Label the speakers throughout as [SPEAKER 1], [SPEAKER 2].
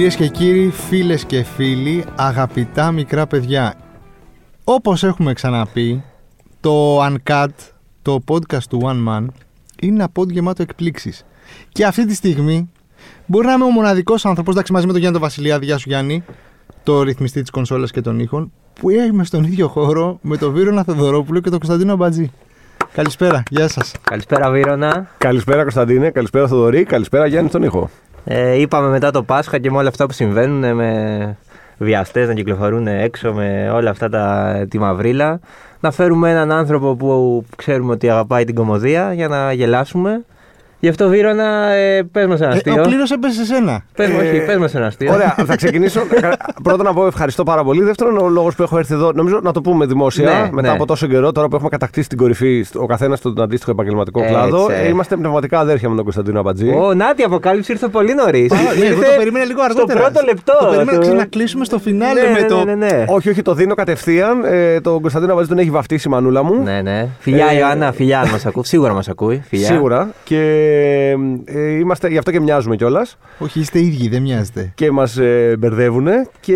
[SPEAKER 1] Κυρίες και κύριοι, φίλες και φίλοι, αγαπητά μικρά παιδιά Όπως έχουμε ξαναπεί, το Uncut, το podcast του One Man Είναι ένα pod γεμάτο εκπλήξεις. Και αυτή τη στιγμή μπορεί να είμαι ο μοναδικός άνθρωπος, εντάξει μαζί με τον Γιάννη τον Βασιλιάδη, γεια σου Γιάννη Το ρυθμιστή της κονσόλας και των ήχων Που είμαι στον ίδιο χώρο με τον Βίρονα Θεοδωρόπουλο και τον Κωνσταντίνο Μπατζή. Καλησπέρα, γεια σας.
[SPEAKER 2] Καλησπέρα Βίρονα.
[SPEAKER 3] Καλησπέρα Κωνσταντίνε, καλησπέρα Θοδωρή, καλησπέρα Γιάννη στον ήχο.
[SPEAKER 2] Ε, είπαμε μετά το Πάσχα και με όλα αυτά που συμβαίνουν ε, με βιαστές να κυκλοφορούν έξω με όλα αυτά τα, τη μαυρίλα να φέρουμε έναν άνθρωπο που ξέρουμε ότι αγαπάει την κομμωδία για να γελάσουμε. Γι' αυτό Βίρονα, ε, πες μας ένα
[SPEAKER 1] ε,
[SPEAKER 2] αστείο.
[SPEAKER 1] Ο πλήρως έπεσε σε σένα
[SPEAKER 2] Πες, μου,
[SPEAKER 3] Ε,
[SPEAKER 2] όχι, πες μας ένα αστείο.
[SPEAKER 3] Ωραία, θα ξεκινήσω. Πρώτα να πω ευχαριστώ πάρα πολύ. Δεύτερον, ο λόγος που έχω έρθει εδώ, νομίζω να το πούμε δημόσια,
[SPEAKER 2] Ναι,
[SPEAKER 3] μετά
[SPEAKER 2] ναι.
[SPEAKER 3] από τόσο καιρό, τώρα που έχουμε κατακτήσει την κορυφή, ο καθένας στον αντίστοιχο επαγγελματικό
[SPEAKER 2] Έτσι.
[SPEAKER 3] κλάδο, ε, είμαστε πνευματικά αδέρφια με τον Κωνσταντίνο Αμπατζή.
[SPEAKER 2] Ω, να τη αποκάλυψη ήρθε πολύ νωρίς.
[SPEAKER 1] Ναι, εγώ το περίμενα λίγο αργότερα.
[SPEAKER 2] Στο πρώτο λεπτό.
[SPEAKER 1] Το περίμενα
[SPEAKER 2] Το-
[SPEAKER 1] ξέρεις, να κλείσουμε στο φινάλε
[SPEAKER 2] ναι,
[SPEAKER 1] με
[SPEAKER 2] ναι,
[SPEAKER 1] το.
[SPEAKER 2] ναι, ναι, ναι.
[SPEAKER 3] Όχι, όχι, το δίνω κατευθείαν. Ε, τον Κωνσταντίνο Αμπατζή τον έχει βαφτίσει η μανούλα μου.
[SPEAKER 2] Ναι, ναι. Φιλιά,
[SPEAKER 3] Ε,
[SPEAKER 2] Ιωάννα, φιλιά, αν μας ακούει. Σίγουρα μας ακούει. Φιλιά.
[SPEAKER 3] Σίγουρα. Και ε, είμαστε, γι' αυτό και μοιάζουμε κιόλας.
[SPEAKER 1] Όχι, είστε ίδιοι, δεν μοιάζετε.
[SPEAKER 3] Και μας ε, μπερδεύουν. Και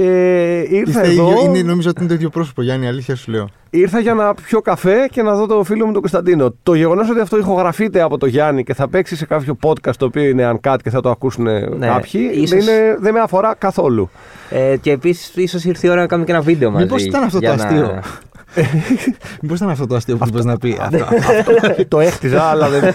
[SPEAKER 3] ήρθα
[SPEAKER 1] Είστε
[SPEAKER 3] εδώ.
[SPEAKER 1] ίδιο, είναι, νομίζω ότι είναι το ίδιο πρόσωπο, Γιάννη, αλήθεια σου λέω.
[SPEAKER 3] Ήρθα για να πιω καφέ και να δω το φίλο μου τον Κωνσταντίνο. Το γεγονός ότι αυτό ηχογραφείται από το Γιάννη και θα παίξει σε κάποιο podcast το οποίο είναι uncut και θα το ακούσουν κάποιοι,
[SPEAKER 2] ίσως.
[SPEAKER 3] δεν, είναι, δεν με αφορά καθόλου.
[SPEAKER 2] Ε, και επίσης, ίσως ήρθε η ώρα να κάνουμε και ένα βίντεο μαζί.
[SPEAKER 1] Μήπως ήταν αυτό το
[SPEAKER 2] για να-
[SPEAKER 1] αστείο; Μήπως ήταν αυτό το αστείο που μπορείς να πει. Αυτό.
[SPEAKER 3] το έχτιζα, αλλά δεν,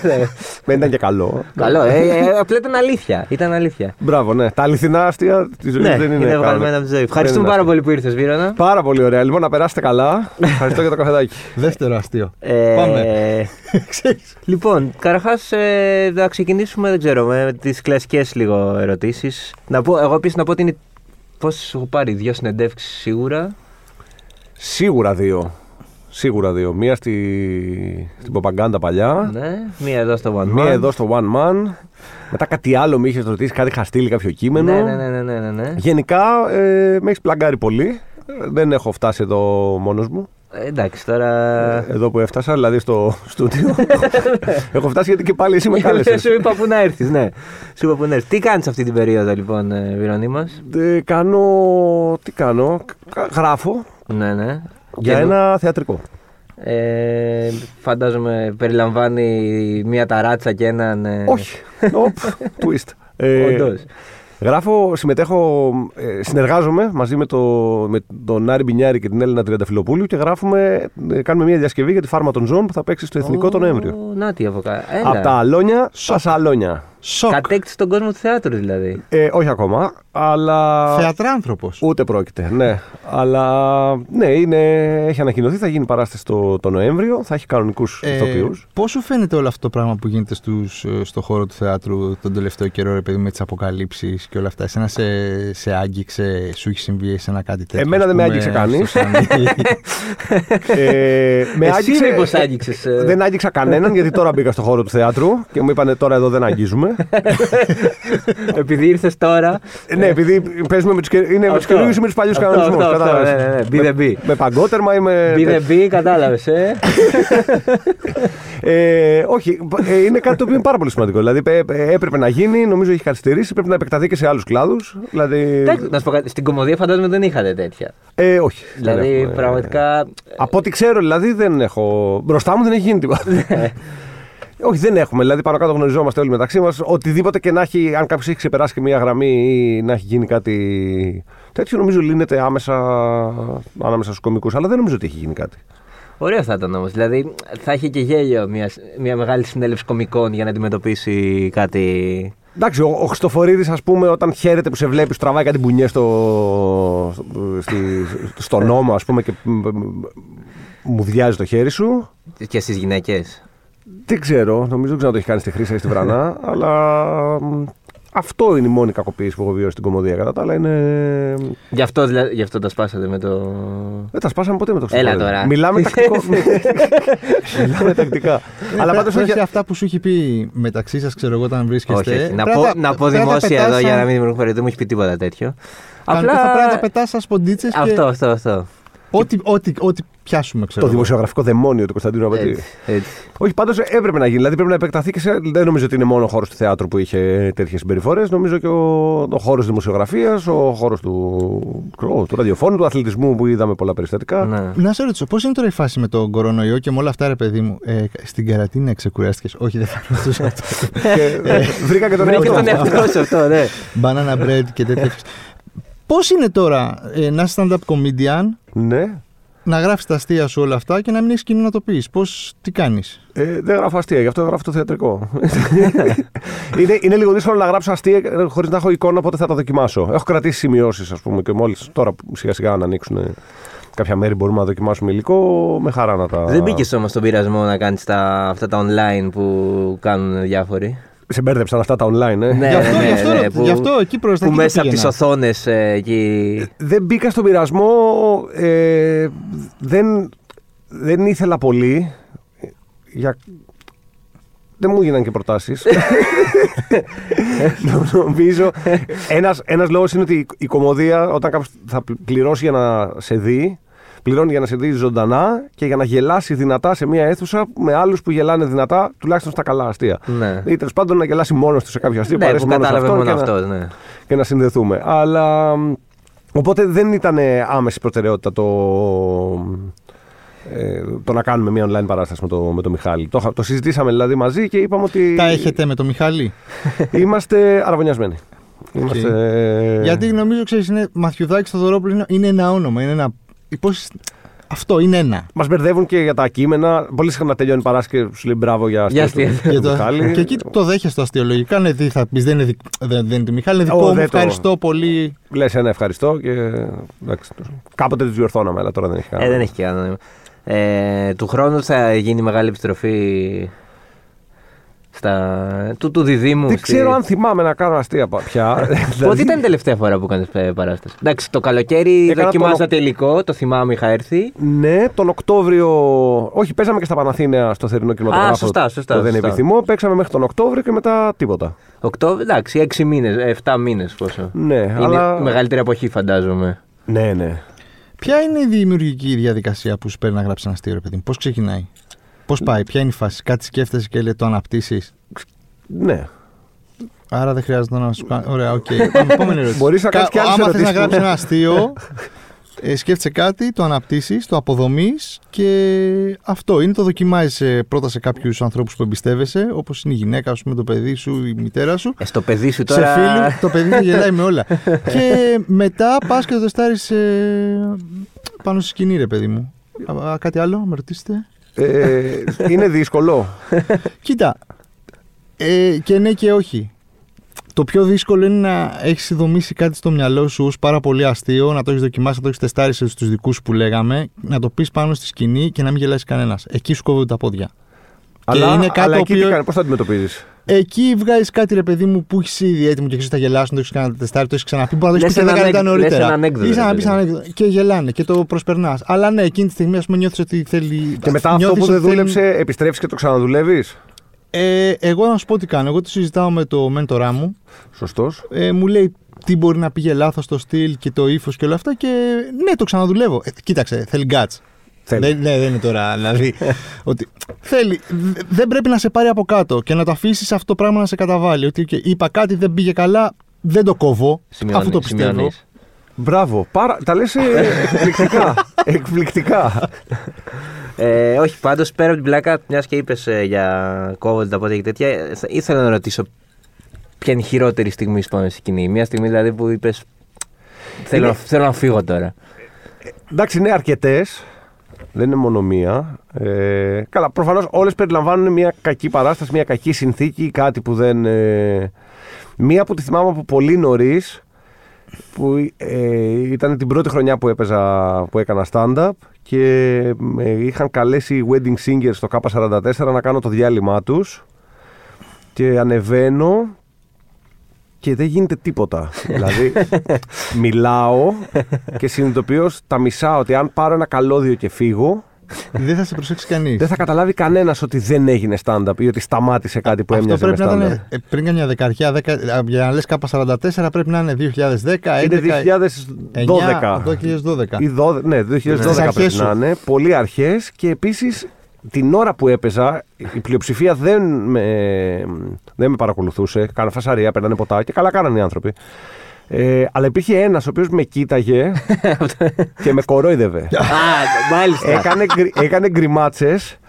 [SPEAKER 3] δεν ήταν και καλό.
[SPEAKER 2] Καλό, ε, ε, απλά ήταν αλήθεια. Ήταν αλήθεια.
[SPEAKER 3] Μπράβο, ναι. Τα αληθινά αστεία της ζωής
[SPEAKER 2] Ναι,
[SPEAKER 3] δεν είναι.
[SPEAKER 2] είναι
[SPEAKER 3] καν.
[SPEAKER 2] βγαλμένα από τη ζωή.
[SPEAKER 3] Δεν
[SPEAKER 2] Ευχαριστούμε
[SPEAKER 3] είναι
[SPEAKER 2] πάρα
[SPEAKER 3] αστεία.
[SPEAKER 2] πολύ που ήρθες, Βίρονα.
[SPEAKER 3] Πάρα πολύ ωραία. Λοιπόν, να περάσετε καλά. Ευχαριστώ για το καφεδάκι.
[SPEAKER 1] Δεύτερο αστείο.
[SPEAKER 2] Ε,
[SPEAKER 1] Πάμε. Ξέρεις.
[SPEAKER 2] Λοιπόν, καταρχάς ε, να ξεκινήσουμε, δεν ξέρω, με τις κλασικές λίγο ερωτήσεις. Να πω, εγώ επίσης να πω ότι είναι. Πώς σου έχω πάρει, δύο συνεντεύξεις σίγουρα;
[SPEAKER 3] Σίγουρα δύο. Σίγουρα δύο. Μία στη, στην Ποπαγκάντα παλιά.
[SPEAKER 2] Ναι, μία εδώ στο One
[SPEAKER 3] Μία
[SPEAKER 2] Man.
[SPEAKER 3] εδώ στο One Man. Μετά κάτι άλλο με είχες ρωτήσει, κάτι είχα στείλει κάποιο κείμενο.
[SPEAKER 2] Ναι, ναι, ναι, ναι, ναι, ναι, ναι.
[SPEAKER 3] Γενικά ε, με έχεις πλαγκάρει πολύ. Ε, Δεν έχω φτάσει εδώ μόνος μου.
[SPEAKER 2] Ε, εντάξει, τώρα.
[SPEAKER 3] Εδώ που έφτασα, δηλαδή στο στούντιο. έχω φτάσει γιατί και πάλι εσύ με κάλεσες.
[SPEAKER 2] Σου είπα που να έρθεις, ναι. Σου είπα που να έρθεις. Τι κάνεις αυτή την περίοδο, λοιπόν, ε, Βυρονή μα.
[SPEAKER 3] Ε, κάνω. Τι κάνω; Κα- Γράφω
[SPEAKER 2] Ναι, ναι.
[SPEAKER 3] Για
[SPEAKER 2] Και-
[SPEAKER 3] ένα θεατρικό.
[SPEAKER 2] Ε, φαντάζομαι περιλαμβάνει μία ταράτσα και έναν. ε,
[SPEAKER 3] Όχι. Οπ, twist. Ε,
[SPEAKER 2] Όντως.
[SPEAKER 3] Γράφω, συμμετέχω, ε, συνεργάζομαι μαζί με, το, με τον Άρη Μπινιάρη και την Έλληνα Τριανταφυλοπούλου και γράφουμε, ε, κάνουμε μια διασκευή για τη φάρμα των ζώων που θα παίξει στο Εθνικό τον Νοέμβριο.
[SPEAKER 2] Ω, Να τι από κάτω. Έλα.
[SPEAKER 3] Από τα αλόνια στα σαλόνια.
[SPEAKER 1] Σοκ.
[SPEAKER 2] Κατέκτησε τον κόσμο του θεάτρου δηλαδή.
[SPEAKER 3] Ε, όχι ακόμα, αλλά.
[SPEAKER 1] Θεατράνθρωπο.
[SPEAKER 3] Ούτε πρόκειται, ναι. Αλλά ναι, είναι, έχει ανακοινωθεί, θα γίνει παράσταση το, το Νοέμβριο, θα έχει κανονικούς ε, ηθοποιούς.
[SPEAKER 1] Πώ σου φαίνεται όλο αυτό το πράγμα που γίνεται στους, ε, στο χώρο του θεάτρου τον τελευταίο καιρό, ρε παιδί, με τις αποκαλύψεις και όλα αυτά; Εσένα σε, σε άγγιξε, σου έχει συμβεί εσένα κάτι τέτοιο.
[SPEAKER 3] Εμένα
[SPEAKER 1] ας
[SPEAKER 3] δεν με
[SPEAKER 1] πούμε,
[SPEAKER 3] άγγιξε κανείς.
[SPEAKER 1] στο Σανί.
[SPEAKER 3] ε, με
[SPEAKER 2] Εσύ
[SPEAKER 3] άγγιξε-
[SPEAKER 2] μήπως άγγιξες, ε;
[SPEAKER 3] Δεν άγγιξα κανέναν γιατί τώρα μπήκα στο χώρο του θεάτρου και μου είπανε τώρα εδώ δεν αγγίζουμε.
[SPEAKER 2] Επειδή ήρθες τώρα.
[SPEAKER 3] Ε, ναι, επειδή παίζουμε με τους είναι με τους
[SPEAKER 2] Αυτό.
[SPEAKER 3] καινούριου ή με τους παλιούς
[SPEAKER 2] Αυτό,
[SPEAKER 3] κανονισμούς.
[SPEAKER 2] αυτό, αυτό, ναι, ναι, ναι. Be the bee.
[SPEAKER 3] Με παγκότερμα ή με.
[SPEAKER 2] Be the bee, κατάλαβες, ε.
[SPEAKER 3] Ε, όχι, ε, είναι κάτι το οποίο είναι πάρα πολύ σημαντικό. Δηλαδή ε, ε, έπρεπε να γίνει, νομίζω έχει καθυστερήσει, πρέπει να επεκταθεί και σε άλλους κλάδους. Δηλαδή.
[SPEAKER 2] Εντάξει, Να σου πω κάτι, στην κομμωδία φαντάζομαι δεν είχατε τέτοια.
[SPEAKER 3] Ε, όχι. δεν
[SPEAKER 2] Δηλαδή
[SPEAKER 3] έχουμε.
[SPEAKER 2] πραγματικά.
[SPEAKER 3] Από ό,τι ξέρω, δηλαδή δεν έχω. Μπροστά μου δεν έχει γίνει τίποτα.
[SPEAKER 2] Ναι.
[SPEAKER 3] Όχι, δεν έχουμε. Δηλαδή πάνω κάτω γνωριζόμαστε όλοι μεταξύ μας. Οτιδήποτε και να έχει, αν κάποιος έχει ξεπεράσει και μία γραμμή ή να έχει γίνει κάτι τέτοιο, νομίζω λύνεται άμεσα ανάμεσα στους κομικούς. Αλλά δεν νομίζω ότι έχει γίνει κάτι.
[SPEAKER 2] Ωραίο θα ήταν όμως. Δηλαδή θα είχε και γέλιο μια, μια μεγάλη συνέλευση κομικών για να αντιμετωπίσει κάτι.
[SPEAKER 3] Εντάξει, ο, ο Χριστοφορίδης, ας πούμε, όταν χαίρεται που σε βλέπει, σου τραβάει κάτι μπουνιέ στο, στη, στο νόμο, ας πούμε, και μ, μ, μου διάζει το χέρι σου.
[SPEAKER 2] και στις γυναίκες.
[SPEAKER 3] Δεν ξέρω, νομίζω δεν ξέρω αν το έχει κάνει στη Χρήσα ή στη Βρανά, αλλά μ, αυτό είναι η μόνη κακοποίηση που έχω βιώσει στην κομμωδία. Κατά τα άλλα είναι.
[SPEAKER 2] Γι' αυτό, δηλα- γι' αυτό τα σπάσατε με το.
[SPEAKER 3] Δεν τα σπάσαμε ποτέ με το
[SPEAKER 2] Έλα
[SPEAKER 3] Χριστοφορίδη.
[SPEAKER 2] τώρα.
[SPEAKER 3] Μιλάμε τακτικό. αλλά τακτικά. αλλά πάντως
[SPEAKER 1] Πες
[SPEAKER 3] όχι.
[SPEAKER 1] αυτά που σου έχει πει μεταξύ σας, ξέρω εγώ, όταν βρίσκεστε.
[SPEAKER 2] Όχι, όχι. Να
[SPEAKER 1] πρέπει
[SPEAKER 2] πω,
[SPEAKER 1] τα-
[SPEAKER 2] να πω
[SPEAKER 1] πρέπει τα
[SPEAKER 2] δημόσια
[SPEAKER 1] πετάς
[SPEAKER 2] εδώ
[SPEAKER 1] σαν-
[SPEAKER 2] για να μην δημιουργούμε Δεν μου έχει πει τίποτα τέτοιο.
[SPEAKER 1] Απλά θα πρέπει να τα πετά σαν σποντίτσε.
[SPEAKER 2] Αυτό, αυτό, αυτό.
[SPEAKER 1] Ό,τι, ό,τι, ό,τι πιάσουμε, ξέρω.
[SPEAKER 3] Το
[SPEAKER 1] εγώ.
[SPEAKER 3] δημοσιογραφικό δαιμόνιο του Κωνσταντίνου Απατή.
[SPEAKER 2] Έτσι, έτσι.
[SPEAKER 3] Όχι, πάντως έπρεπε να γίνει. Δηλαδή πρέπει να επεκταθεί και σε. Δεν νομίζω ότι είναι μόνο ο χώρος του θεάτρου που είχε τέτοιες συμπεριφορές. Νομίζω και ο, ο χώρος δημοσιογραφίας, ο χώρος του, ξέρω, του ραδιοφώνου, του αθλητισμού που είδαμε πολλά περιστατικά.
[SPEAKER 2] Ναι.
[SPEAKER 1] Να σε ρωτήσω, πώς είναι τώρα η φάση με τον κορονοϊό και με όλα αυτά, ρε παιδί μου; Ε, στην καρατίνα ξεκουράστηκες; Όχι, δεν θα ρωτήσω αυτό.
[SPEAKER 3] και ε, βρήκα και τον
[SPEAKER 2] Βρήκε
[SPEAKER 3] εαυτό
[SPEAKER 2] τον
[SPEAKER 3] μου.
[SPEAKER 2] εαυτό σου αυτό, ναι.
[SPEAKER 1] Banana bread και τέτοια. Πώς είναι τώρα ε, να είσαι stand-up comedian,
[SPEAKER 3] Ναι.
[SPEAKER 1] να γράφεις τα αστεία σου όλα αυτά και να μην έχεις κοινή να το πεις. Πώς, τι κάνεις;
[SPEAKER 3] Ε, δεν γράφω αστεία, γι' αυτό γράφω το θεατρικό. είναι, είναι λίγο δύσκολο να γράψω αστεία χωρίς να έχω εικόνα πότε θα τα δοκιμάσω. Έχω κρατήσει σημειώσεις, ας πούμε, και μόλις τώρα που σιγά σιγά να ανοίξουν ε, κάποια μέρη μπορούμε να δοκιμάσουμε υλικό, με χαρά να τα.
[SPEAKER 2] Δεν μπήκες όμως στον πειρασμό να κάνεις αυτά τα online που κάνουν διάφοροι;
[SPEAKER 3] Σε μπέρδεψαν αυτά τα online, ε.
[SPEAKER 2] Ναι,
[SPEAKER 1] γι' αυτό,
[SPEAKER 2] ναι,
[SPEAKER 1] γι' αυτό,
[SPEAKER 2] ναι, που-
[SPEAKER 1] γι' αυτό εκεί προς τα
[SPEAKER 2] Που
[SPEAKER 1] εκεί
[SPEAKER 2] μέσα από τις
[SPEAKER 1] πήγαινα.
[SPEAKER 2] οθόνες εκεί.
[SPEAKER 3] Δεν μπήκα στον πειρασμό. Ε, δεν, δεν ήθελα πολύ. Για... Δεν μου έγιναν και προτάσεις. Νομίζω. Ένας ένας λόγος είναι ότι η- η κομμωδία, όταν κάποιος θα πλη- πληρώσει για να σε δει, πληρώνει για να σε δει ζωντανά και για να γελάσει δυνατά σε μια αίθουσα με άλλους που γελάνε δυνατά, τουλάχιστον στα καλά αστεία.
[SPEAKER 2] Ναι.
[SPEAKER 3] Ή τέλος πάντων να γελάσει μόνος τους σε κάποιο αστείο που
[SPEAKER 2] Ναι,
[SPEAKER 3] αρέσει
[SPEAKER 2] που
[SPEAKER 3] μόνος σε
[SPEAKER 2] κατάλαβε
[SPEAKER 3] αυτόν
[SPEAKER 2] μόνο
[SPEAKER 3] και να-
[SPEAKER 2] αυτός. Ναι.
[SPEAKER 3] και να συνδεθούμε. Αλλά μ, οπότε δεν ήταν άμεση προτεραιότητα το, ε, το να κάνουμε μια online παράσταση με το, με το Μιχάλη. Το, είχα- το συζητήσαμε δηλαδή μαζί και είπαμε ότι
[SPEAKER 1] Τα έχετε με τον Μιχάλη;
[SPEAKER 3] είμαστε αραβωνιασμένοι. Είμαστε,
[SPEAKER 1] Γιατί νομίζω, ξέρεις, είναι Μαθιουδάκης Θοδωρόπουλος είναι, είναι ένα όνομα. Είναι ένα. Πώς, αυτό είναι ένα.
[SPEAKER 3] Μας μπερδεύουν και για τα κείμενα. Πολύ συχνά τελειώνει η παράσταση και σου λέει μπράβο για
[SPEAKER 2] Για
[SPEAKER 3] αστείο του-
[SPEAKER 2] αστεία.
[SPEAKER 3] του
[SPEAKER 1] Και, το,
[SPEAKER 3] Μιχάλη.
[SPEAKER 1] και εκεί το δέχεσαι αστιολογικά. Ναι, τι θα πεις, δεν είναι, δικ- δεν, δεν είναι του Μιχάλη, είναι
[SPEAKER 3] Ω,
[SPEAKER 1] δικό μου.
[SPEAKER 3] δεν το-
[SPEAKER 1] Ευχαριστώ πολύ.
[SPEAKER 3] Λες ένα ευχαριστώ και. Εντάξει, κάποτε του διορθώναμε, αλλά τώρα δεν έχει κανένα.
[SPEAKER 2] Ε, δεν έχει κανένα νόημα. Ε, του χρόνου θα γίνει μεγάλη επιστροφή στα... του, του διδήμου.
[SPEAKER 3] Δεν
[SPEAKER 2] στη-
[SPEAKER 3] ξέρω αν θυμάμαι να κάνω αστεία πα- πια.
[SPEAKER 2] Πότε
[SPEAKER 3] Δηλαδή,
[SPEAKER 2] ήταν η τελευταία φορά που έκανε παράσταση; Εντάξει, το καλοκαίρι
[SPEAKER 3] Έκανα
[SPEAKER 2] δοκιμάζα
[SPEAKER 3] τον-
[SPEAKER 2] τελικό, το θυμάμαι, είχα έρθει.
[SPEAKER 3] Ναι, τον Οκτώβριο. Όχι, παίζαμε και στα Παναθήναια στο θερινό κινηματογράφο.
[SPEAKER 2] Α, σωστά, σωστά,
[SPEAKER 3] Το δεν
[SPEAKER 2] σωστά.
[SPEAKER 3] επιθυμώ. Παίξαμε μέχρι τον Οκτώβριο και μετά τίποτα.
[SPEAKER 2] Οκτώβριο, εντάξει, έξι μήνες, 7 μήνες πόσο.
[SPEAKER 3] Ναι,
[SPEAKER 2] Είναι
[SPEAKER 3] αλλά.
[SPEAKER 2] η μεγαλύτερη εποχή, φαντάζομαι.
[SPEAKER 3] Ναι, ναι.
[SPEAKER 1] Ποια είναι η δημιουργική διαδικασία που σου παίρνει να γράψεις ένα αστείο, ρε παιδί μου, Πώς ξεκινάει; Πώς πάει, ποια είναι η φάση, κάτι σκέφτεσαι και λέει το αναπτύσσεις;
[SPEAKER 3] ναι.
[SPEAKER 1] Άρα δεν χρειάζεται να σου κάνει. Ωραία, οκ. Πάμε, επόμενη ερώτηση.
[SPEAKER 3] Μπορείς να κάνεις και άλλες
[SPEAKER 1] Άμα θες να
[SPEAKER 3] ερωτήσεις.
[SPEAKER 1] γράψεις ένα αστείο, ε, σκέφτεσαι κάτι, το αναπτύσσεις, το αποδομείς και αυτό είναι το δοκιμάζει πρώτα σε κάποιους ανθρώπους που εμπιστεύεσαι, όπως είναι η γυναίκα σου, με το παιδί σου, η μητέρα σου.
[SPEAKER 2] Ε, στο παιδί σου
[SPEAKER 1] Σε
[SPEAKER 2] τώρα.
[SPEAKER 1] φίλου, το παιδί θα γελάει με όλα. και μετά πας και το τεστάρει πάνω στη σκηνή, ρε παιδί μου. Α, α, κάτι άλλο, με ρωτήσετε;
[SPEAKER 3] Ε, είναι δύσκολο.
[SPEAKER 1] Κοίτα. Ε, και ναι και όχι. Το πιο δύσκολο είναι να έχεις δομήσει κάτι στο μυαλό σου ως πάρα πολύ αστείο, να το έχεις δοκιμάσει, να το έχεις τεστάρει στου δικούς σου που λέγαμε, να το πεις πάνω στη σκηνή και να μην γελάσεις κανένας. Εκεί σου κόβονται τα πόδια.
[SPEAKER 3] αλλά
[SPEAKER 1] είναι κάτι
[SPEAKER 3] αλλά
[SPEAKER 1] το
[SPEAKER 3] εκεί
[SPEAKER 1] οποίο-
[SPEAKER 3] τι κάνεις, πώς το αντιμετωπίζεις;
[SPEAKER 1] Εκεί βγάζεις κάτι ρε παιδί μου που έχεις ήδη έτοιμο και ξέρει ότι θα γελάσουν, το έχεις κάνει τεστάρι, το έχεις ξαναπεί. Μπορεί να το
[SPEAKER 2] Λες
[SPEAKER 1] έχει πει και
[SPEAKER 2] ένα
[SPEAKER 1] 10 λεπτά
[SPEAKER 2] ανέκ-
[SPEAKER 1] νωρίτερα.
[SPEAKER 2] λες ένα ανέκδοτο,
[SPEAKER 1] Ή σαν να
[SPEAKER 2] ρε
[SPEAKER 1] πεις
[SPEAKER 2] παιδί
[SPEAKER 1] ένα ανέκδοτο. Και γελάνε και το προσπερνάς. Αλλά ναι, εκείνη τη στιγμή ας πούμε νιώθεις ότι θέλει.
[SPEAKER 3] Και μετά αυτό
[SPEAKER 1] νιώθεις
[SPEAKER 3] που δεν
[SPEAKER 1] ότι θέλει-
[SPEAKER 3] δούλεψε, επιστρέφεις και το ξαναδουλεύεις;
[SPEAKER 1] Ε, εγώ να σου πω τι κάνω. Εγώ το συζητάω με το μέντορά μου.
[SPEAKER 3] Σωστός.
[SPEAKER 1] Ε, μου λέει τι μπορεί να πήγε λάθος το στυλ και το ύφος και όλα αυτά. Και ναι, το ξαναδουλεύω. Ε, κοίταξε, θέλει guts.
[SPEAKER 3] Θέλει.
[SPEAKER 1] Δεν, ναι, δεν είναι τώρα δηλαδή. ότι θέλει. Δε- Δεν πρέπει να σε πάρει από κάτω και να το αφήσεις αυτό το πράγμα να σε καταβάλει. Ότι οκ, είπα κάτι, δεν πήγε καλά, δεν το κόβω.
[SPEAKER 2] Σημειώνει-
[SPEAKER 1] αυτό το πιστεύω.
[SPEAKER 2] σημειώνεις.
[SPEAKER 3] Μπράβο. Πάρα... Τα λες εκπληκτικά. εκπληκτικά.
[SPEAKER 2] Ε, όχι, πάντως πέρα από την πλάκα, μιας και είπες για κόβονται τα πόδια και τέτοια, ε, θα- ήθελα να ρωτήσω ποια είναι η χειρότερη στιγμή σου πάνω στη σκηνή; Μια στιγμή δηλαδή που είπες. Θέλω,
[SPEAKER 3] Είναι-
[SPEAKER 2] θέλω να φύγω τώρα.
[SPEAKER 3] Εντάξει, είναι αρκετές. Δεν είναι μόνο μία. Ε, καλά, προφανώς όλες περιλαμβάνουν μια κακή παράσταση, μια κακή συνθήκη, κάτι που δεν. Ε, μία που τη θυμάμαι από πολύ νωρίς, που ε, ήταν την πρώτη χρονιά που έπαιζα, που έκανα stand-up και με είχαν καλέσει wedding singers στο K44 να κάνω το διάλειμμα τους και ανεβαίνω και δεν γίνεται τίποτα. δηλαδή, μιλάω και συνειδητοποιώ στα μισά ότι αν πάρω ένα καλώδιο και φύγω,
[SPEAKER 1] δεν θα σε προσέξει κανείς.
[SPEAKER 3] Δεν θα καταλάβει κανένας ότι δεν έγινε stand-up ή ότι σταμάτησε κάτι που
[SPEAKER 1] Αυτό
[SPEAKER 3] έμοιαζε
[SPEAKER 1] πρέπει
[SPEAKER 3] με
[SPEAKER 1] να
[SPEAKER 3] stand-up.
[SPEAKER 1] ήταν ε, πριν καμιά δεκαετία, δεκα, α, για να λες K44 πρέπει να είναι 2010, 11,
[SPEAKER 3] Είναι 2012.
[SPEAKER 1] 2012.
[SPEAKER 3] Ή 12, ναι, 2012
[SPEAKER 1] Στις
[SPEAKER 3] πρέπει
[SPEAKER 1] αρχές
[SPEAKER 3] να
[SPEAKER 1] σου.
[SPEAKER 3] είναι. Πολύ αρχές και επίσης την ώρα που έπαιζα, η πλειοψηφία δεν με, δεν με παρακολουθούσε. Κάνα φασαρία, παίρνανε ποτά και καλά κάνανε οι άνθρωποι. Ε, αλλά υπήρχε ένας ο οποίος με κοίταγε και με κορόιδευε.
[SPEAKER 2] Α, μάλιστα.
[SPEAKER 3] έκανε, γκρι- έκανε γκριμάτσες.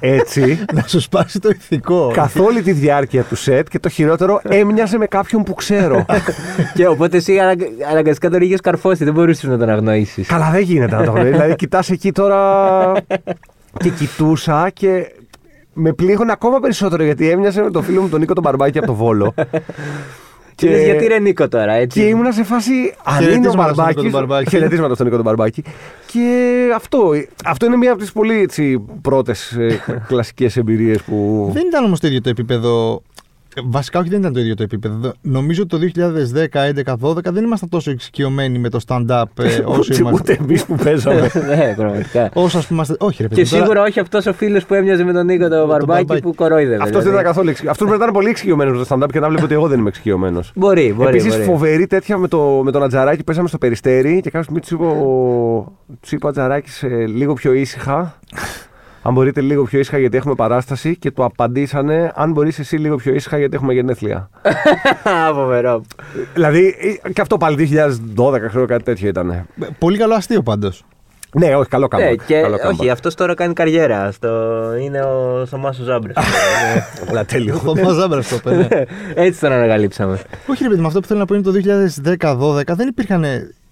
[SPEAKER 3] Έτσι.
[SPEAKER 1] Να σου σπάσει το ηθικό.
[SPEAKER 3] καθ' όλη τη διάρκεια του σετ και το χειρότερο έμοιαζε με κάποιον που ξέρω.
[SPEAKER 2] και οπότε εσύ αναγκα- αναγκαστικά τον είχες καρφώσει, δεν μπορούσες να τον αγνοήσεις.
[SPEAKER 3] Καλά, δεν γίνεται να το γνωρίζει. δηλαδή, κοιτάς εκεί τώρα. και κοιτούσα και με πλήγωνε ακόμα περισσότερο γιατί έμοιαζε με τον φίλο μου τον Νίκο τον Μπαρμπάκη από το Βόλο.
[SPEAKER 2] Και λες, γιατί ρε Νίκο τώρα, έτσι;
[SPEAKER 3] Και ήμουνα σε φάση. Αν είναι ο
[SPEAKER 1] Χαιρετίσματα στον Νίκο
[SPEAKER 3] Μπαρμπάκης,
[SPEAKER 1] τον Μπαρμπάκη.
[SPEAKER 3] Χαιρετίσματα στον Νίκο τον Μπαρμπάκη. Και αυτό, αυτό είναι μία από τις πολύ έτσι, πρώτες κλασικές εμπειρίες που.
[SPEAKER 1] Δεν ήταν όμως το ίδιο το επίπεδο. Ε, Βασικά, όχι, δεν ήταν το ίδιο το επίπεδο. Νομίζω το 2010, 11, 12 δεν ήμασταν τόσο εξοικειωμένοι με το stand-up ε, όσο
[SPEAKER 3] Ούτε,
[SPEAKER 1] είμαστε.
[SPEAKER 3] ούτε εμείς που παίζαμε.
[SPEAKER 2] ναι, πραγματικά.
[SPEAKER 1] Όσο ας πούμε. είμαστε- Όχι, ρε παιδί.
[SPEAKER 2] Και
[SPEAKER 1] τώρα-
[SPEAKER 2] σίγουρα όχι αυτός ο φίλος που έμοιαζε με τον Νίκο τον Μπαρμπάκη
[SPEAKER 1] Μπαρμπάκη.
[SPEAKER 2] που κορόιδευε.
[SPEAKER 3] Αυτός δεν
[SPEAKER 2] δηλαδή.
[SPEAKER 3] ήταν καθόλου εξοικειωμένο. Αυτό πρέπει να ήταν πολύ εξοικειωμένο με το stand-up και να βλέπει ότι εγώ δεν είμαι εξοικειωμένος.
[SPEAKER 2] Μπορεί, μπορεί.
[SPEAKER 3] Επίσης,
[SPEAKER 2] μπορεί.
[SPEAKER 3] φοβερή τέτοια με, το, με τον Ατζαράκη. Πέσαμε στο περιστέρι και κάποια στιγμή του είπε ο, τους είπε ο Ατζαράκη λίγο πιο ήσυχα. Αν μπορείτε λίγο πιο ήσυχα γιατί έχουμε παράσταση και του απαντήσανε αν μπορείς εσύ λίγο πιο ήσυχα γιατί έχουμε γενέθλια.
[SPEAKER 2] Φοβερό.
[SPEAKER 3] δηλαδή ε, και αυτό πάλι 2012, ξέρω κάτι τέτοιο ήταν.
[SPEAKER 1] Ε, Πολύ καλό αστείο πάντως.
[SPEAKER 3] Ναι, όχι, καλό κάμπα.
[SPEAKER 2] Ναι, και
[SPEAKER 3] καλό κάμπα.
[SPEAKER 2] όχι, αυτός τώρα κάνει καριέρα. Στο... Είναι ο Σωμάσο Ζάμπρες.
[SPEAKER 3] Απλά τέλειο.
[SPEAKER 1] Ο Μαζάμπρα το είπε. ναι.
[SPEAKER 2] Έτσι τον ανακαλύψαμε.
[SPEAKER 1] Όχι, ρε παιδί, με αυτό που θέλω να πω είναι το 2010-12 δεν υπήρχαν.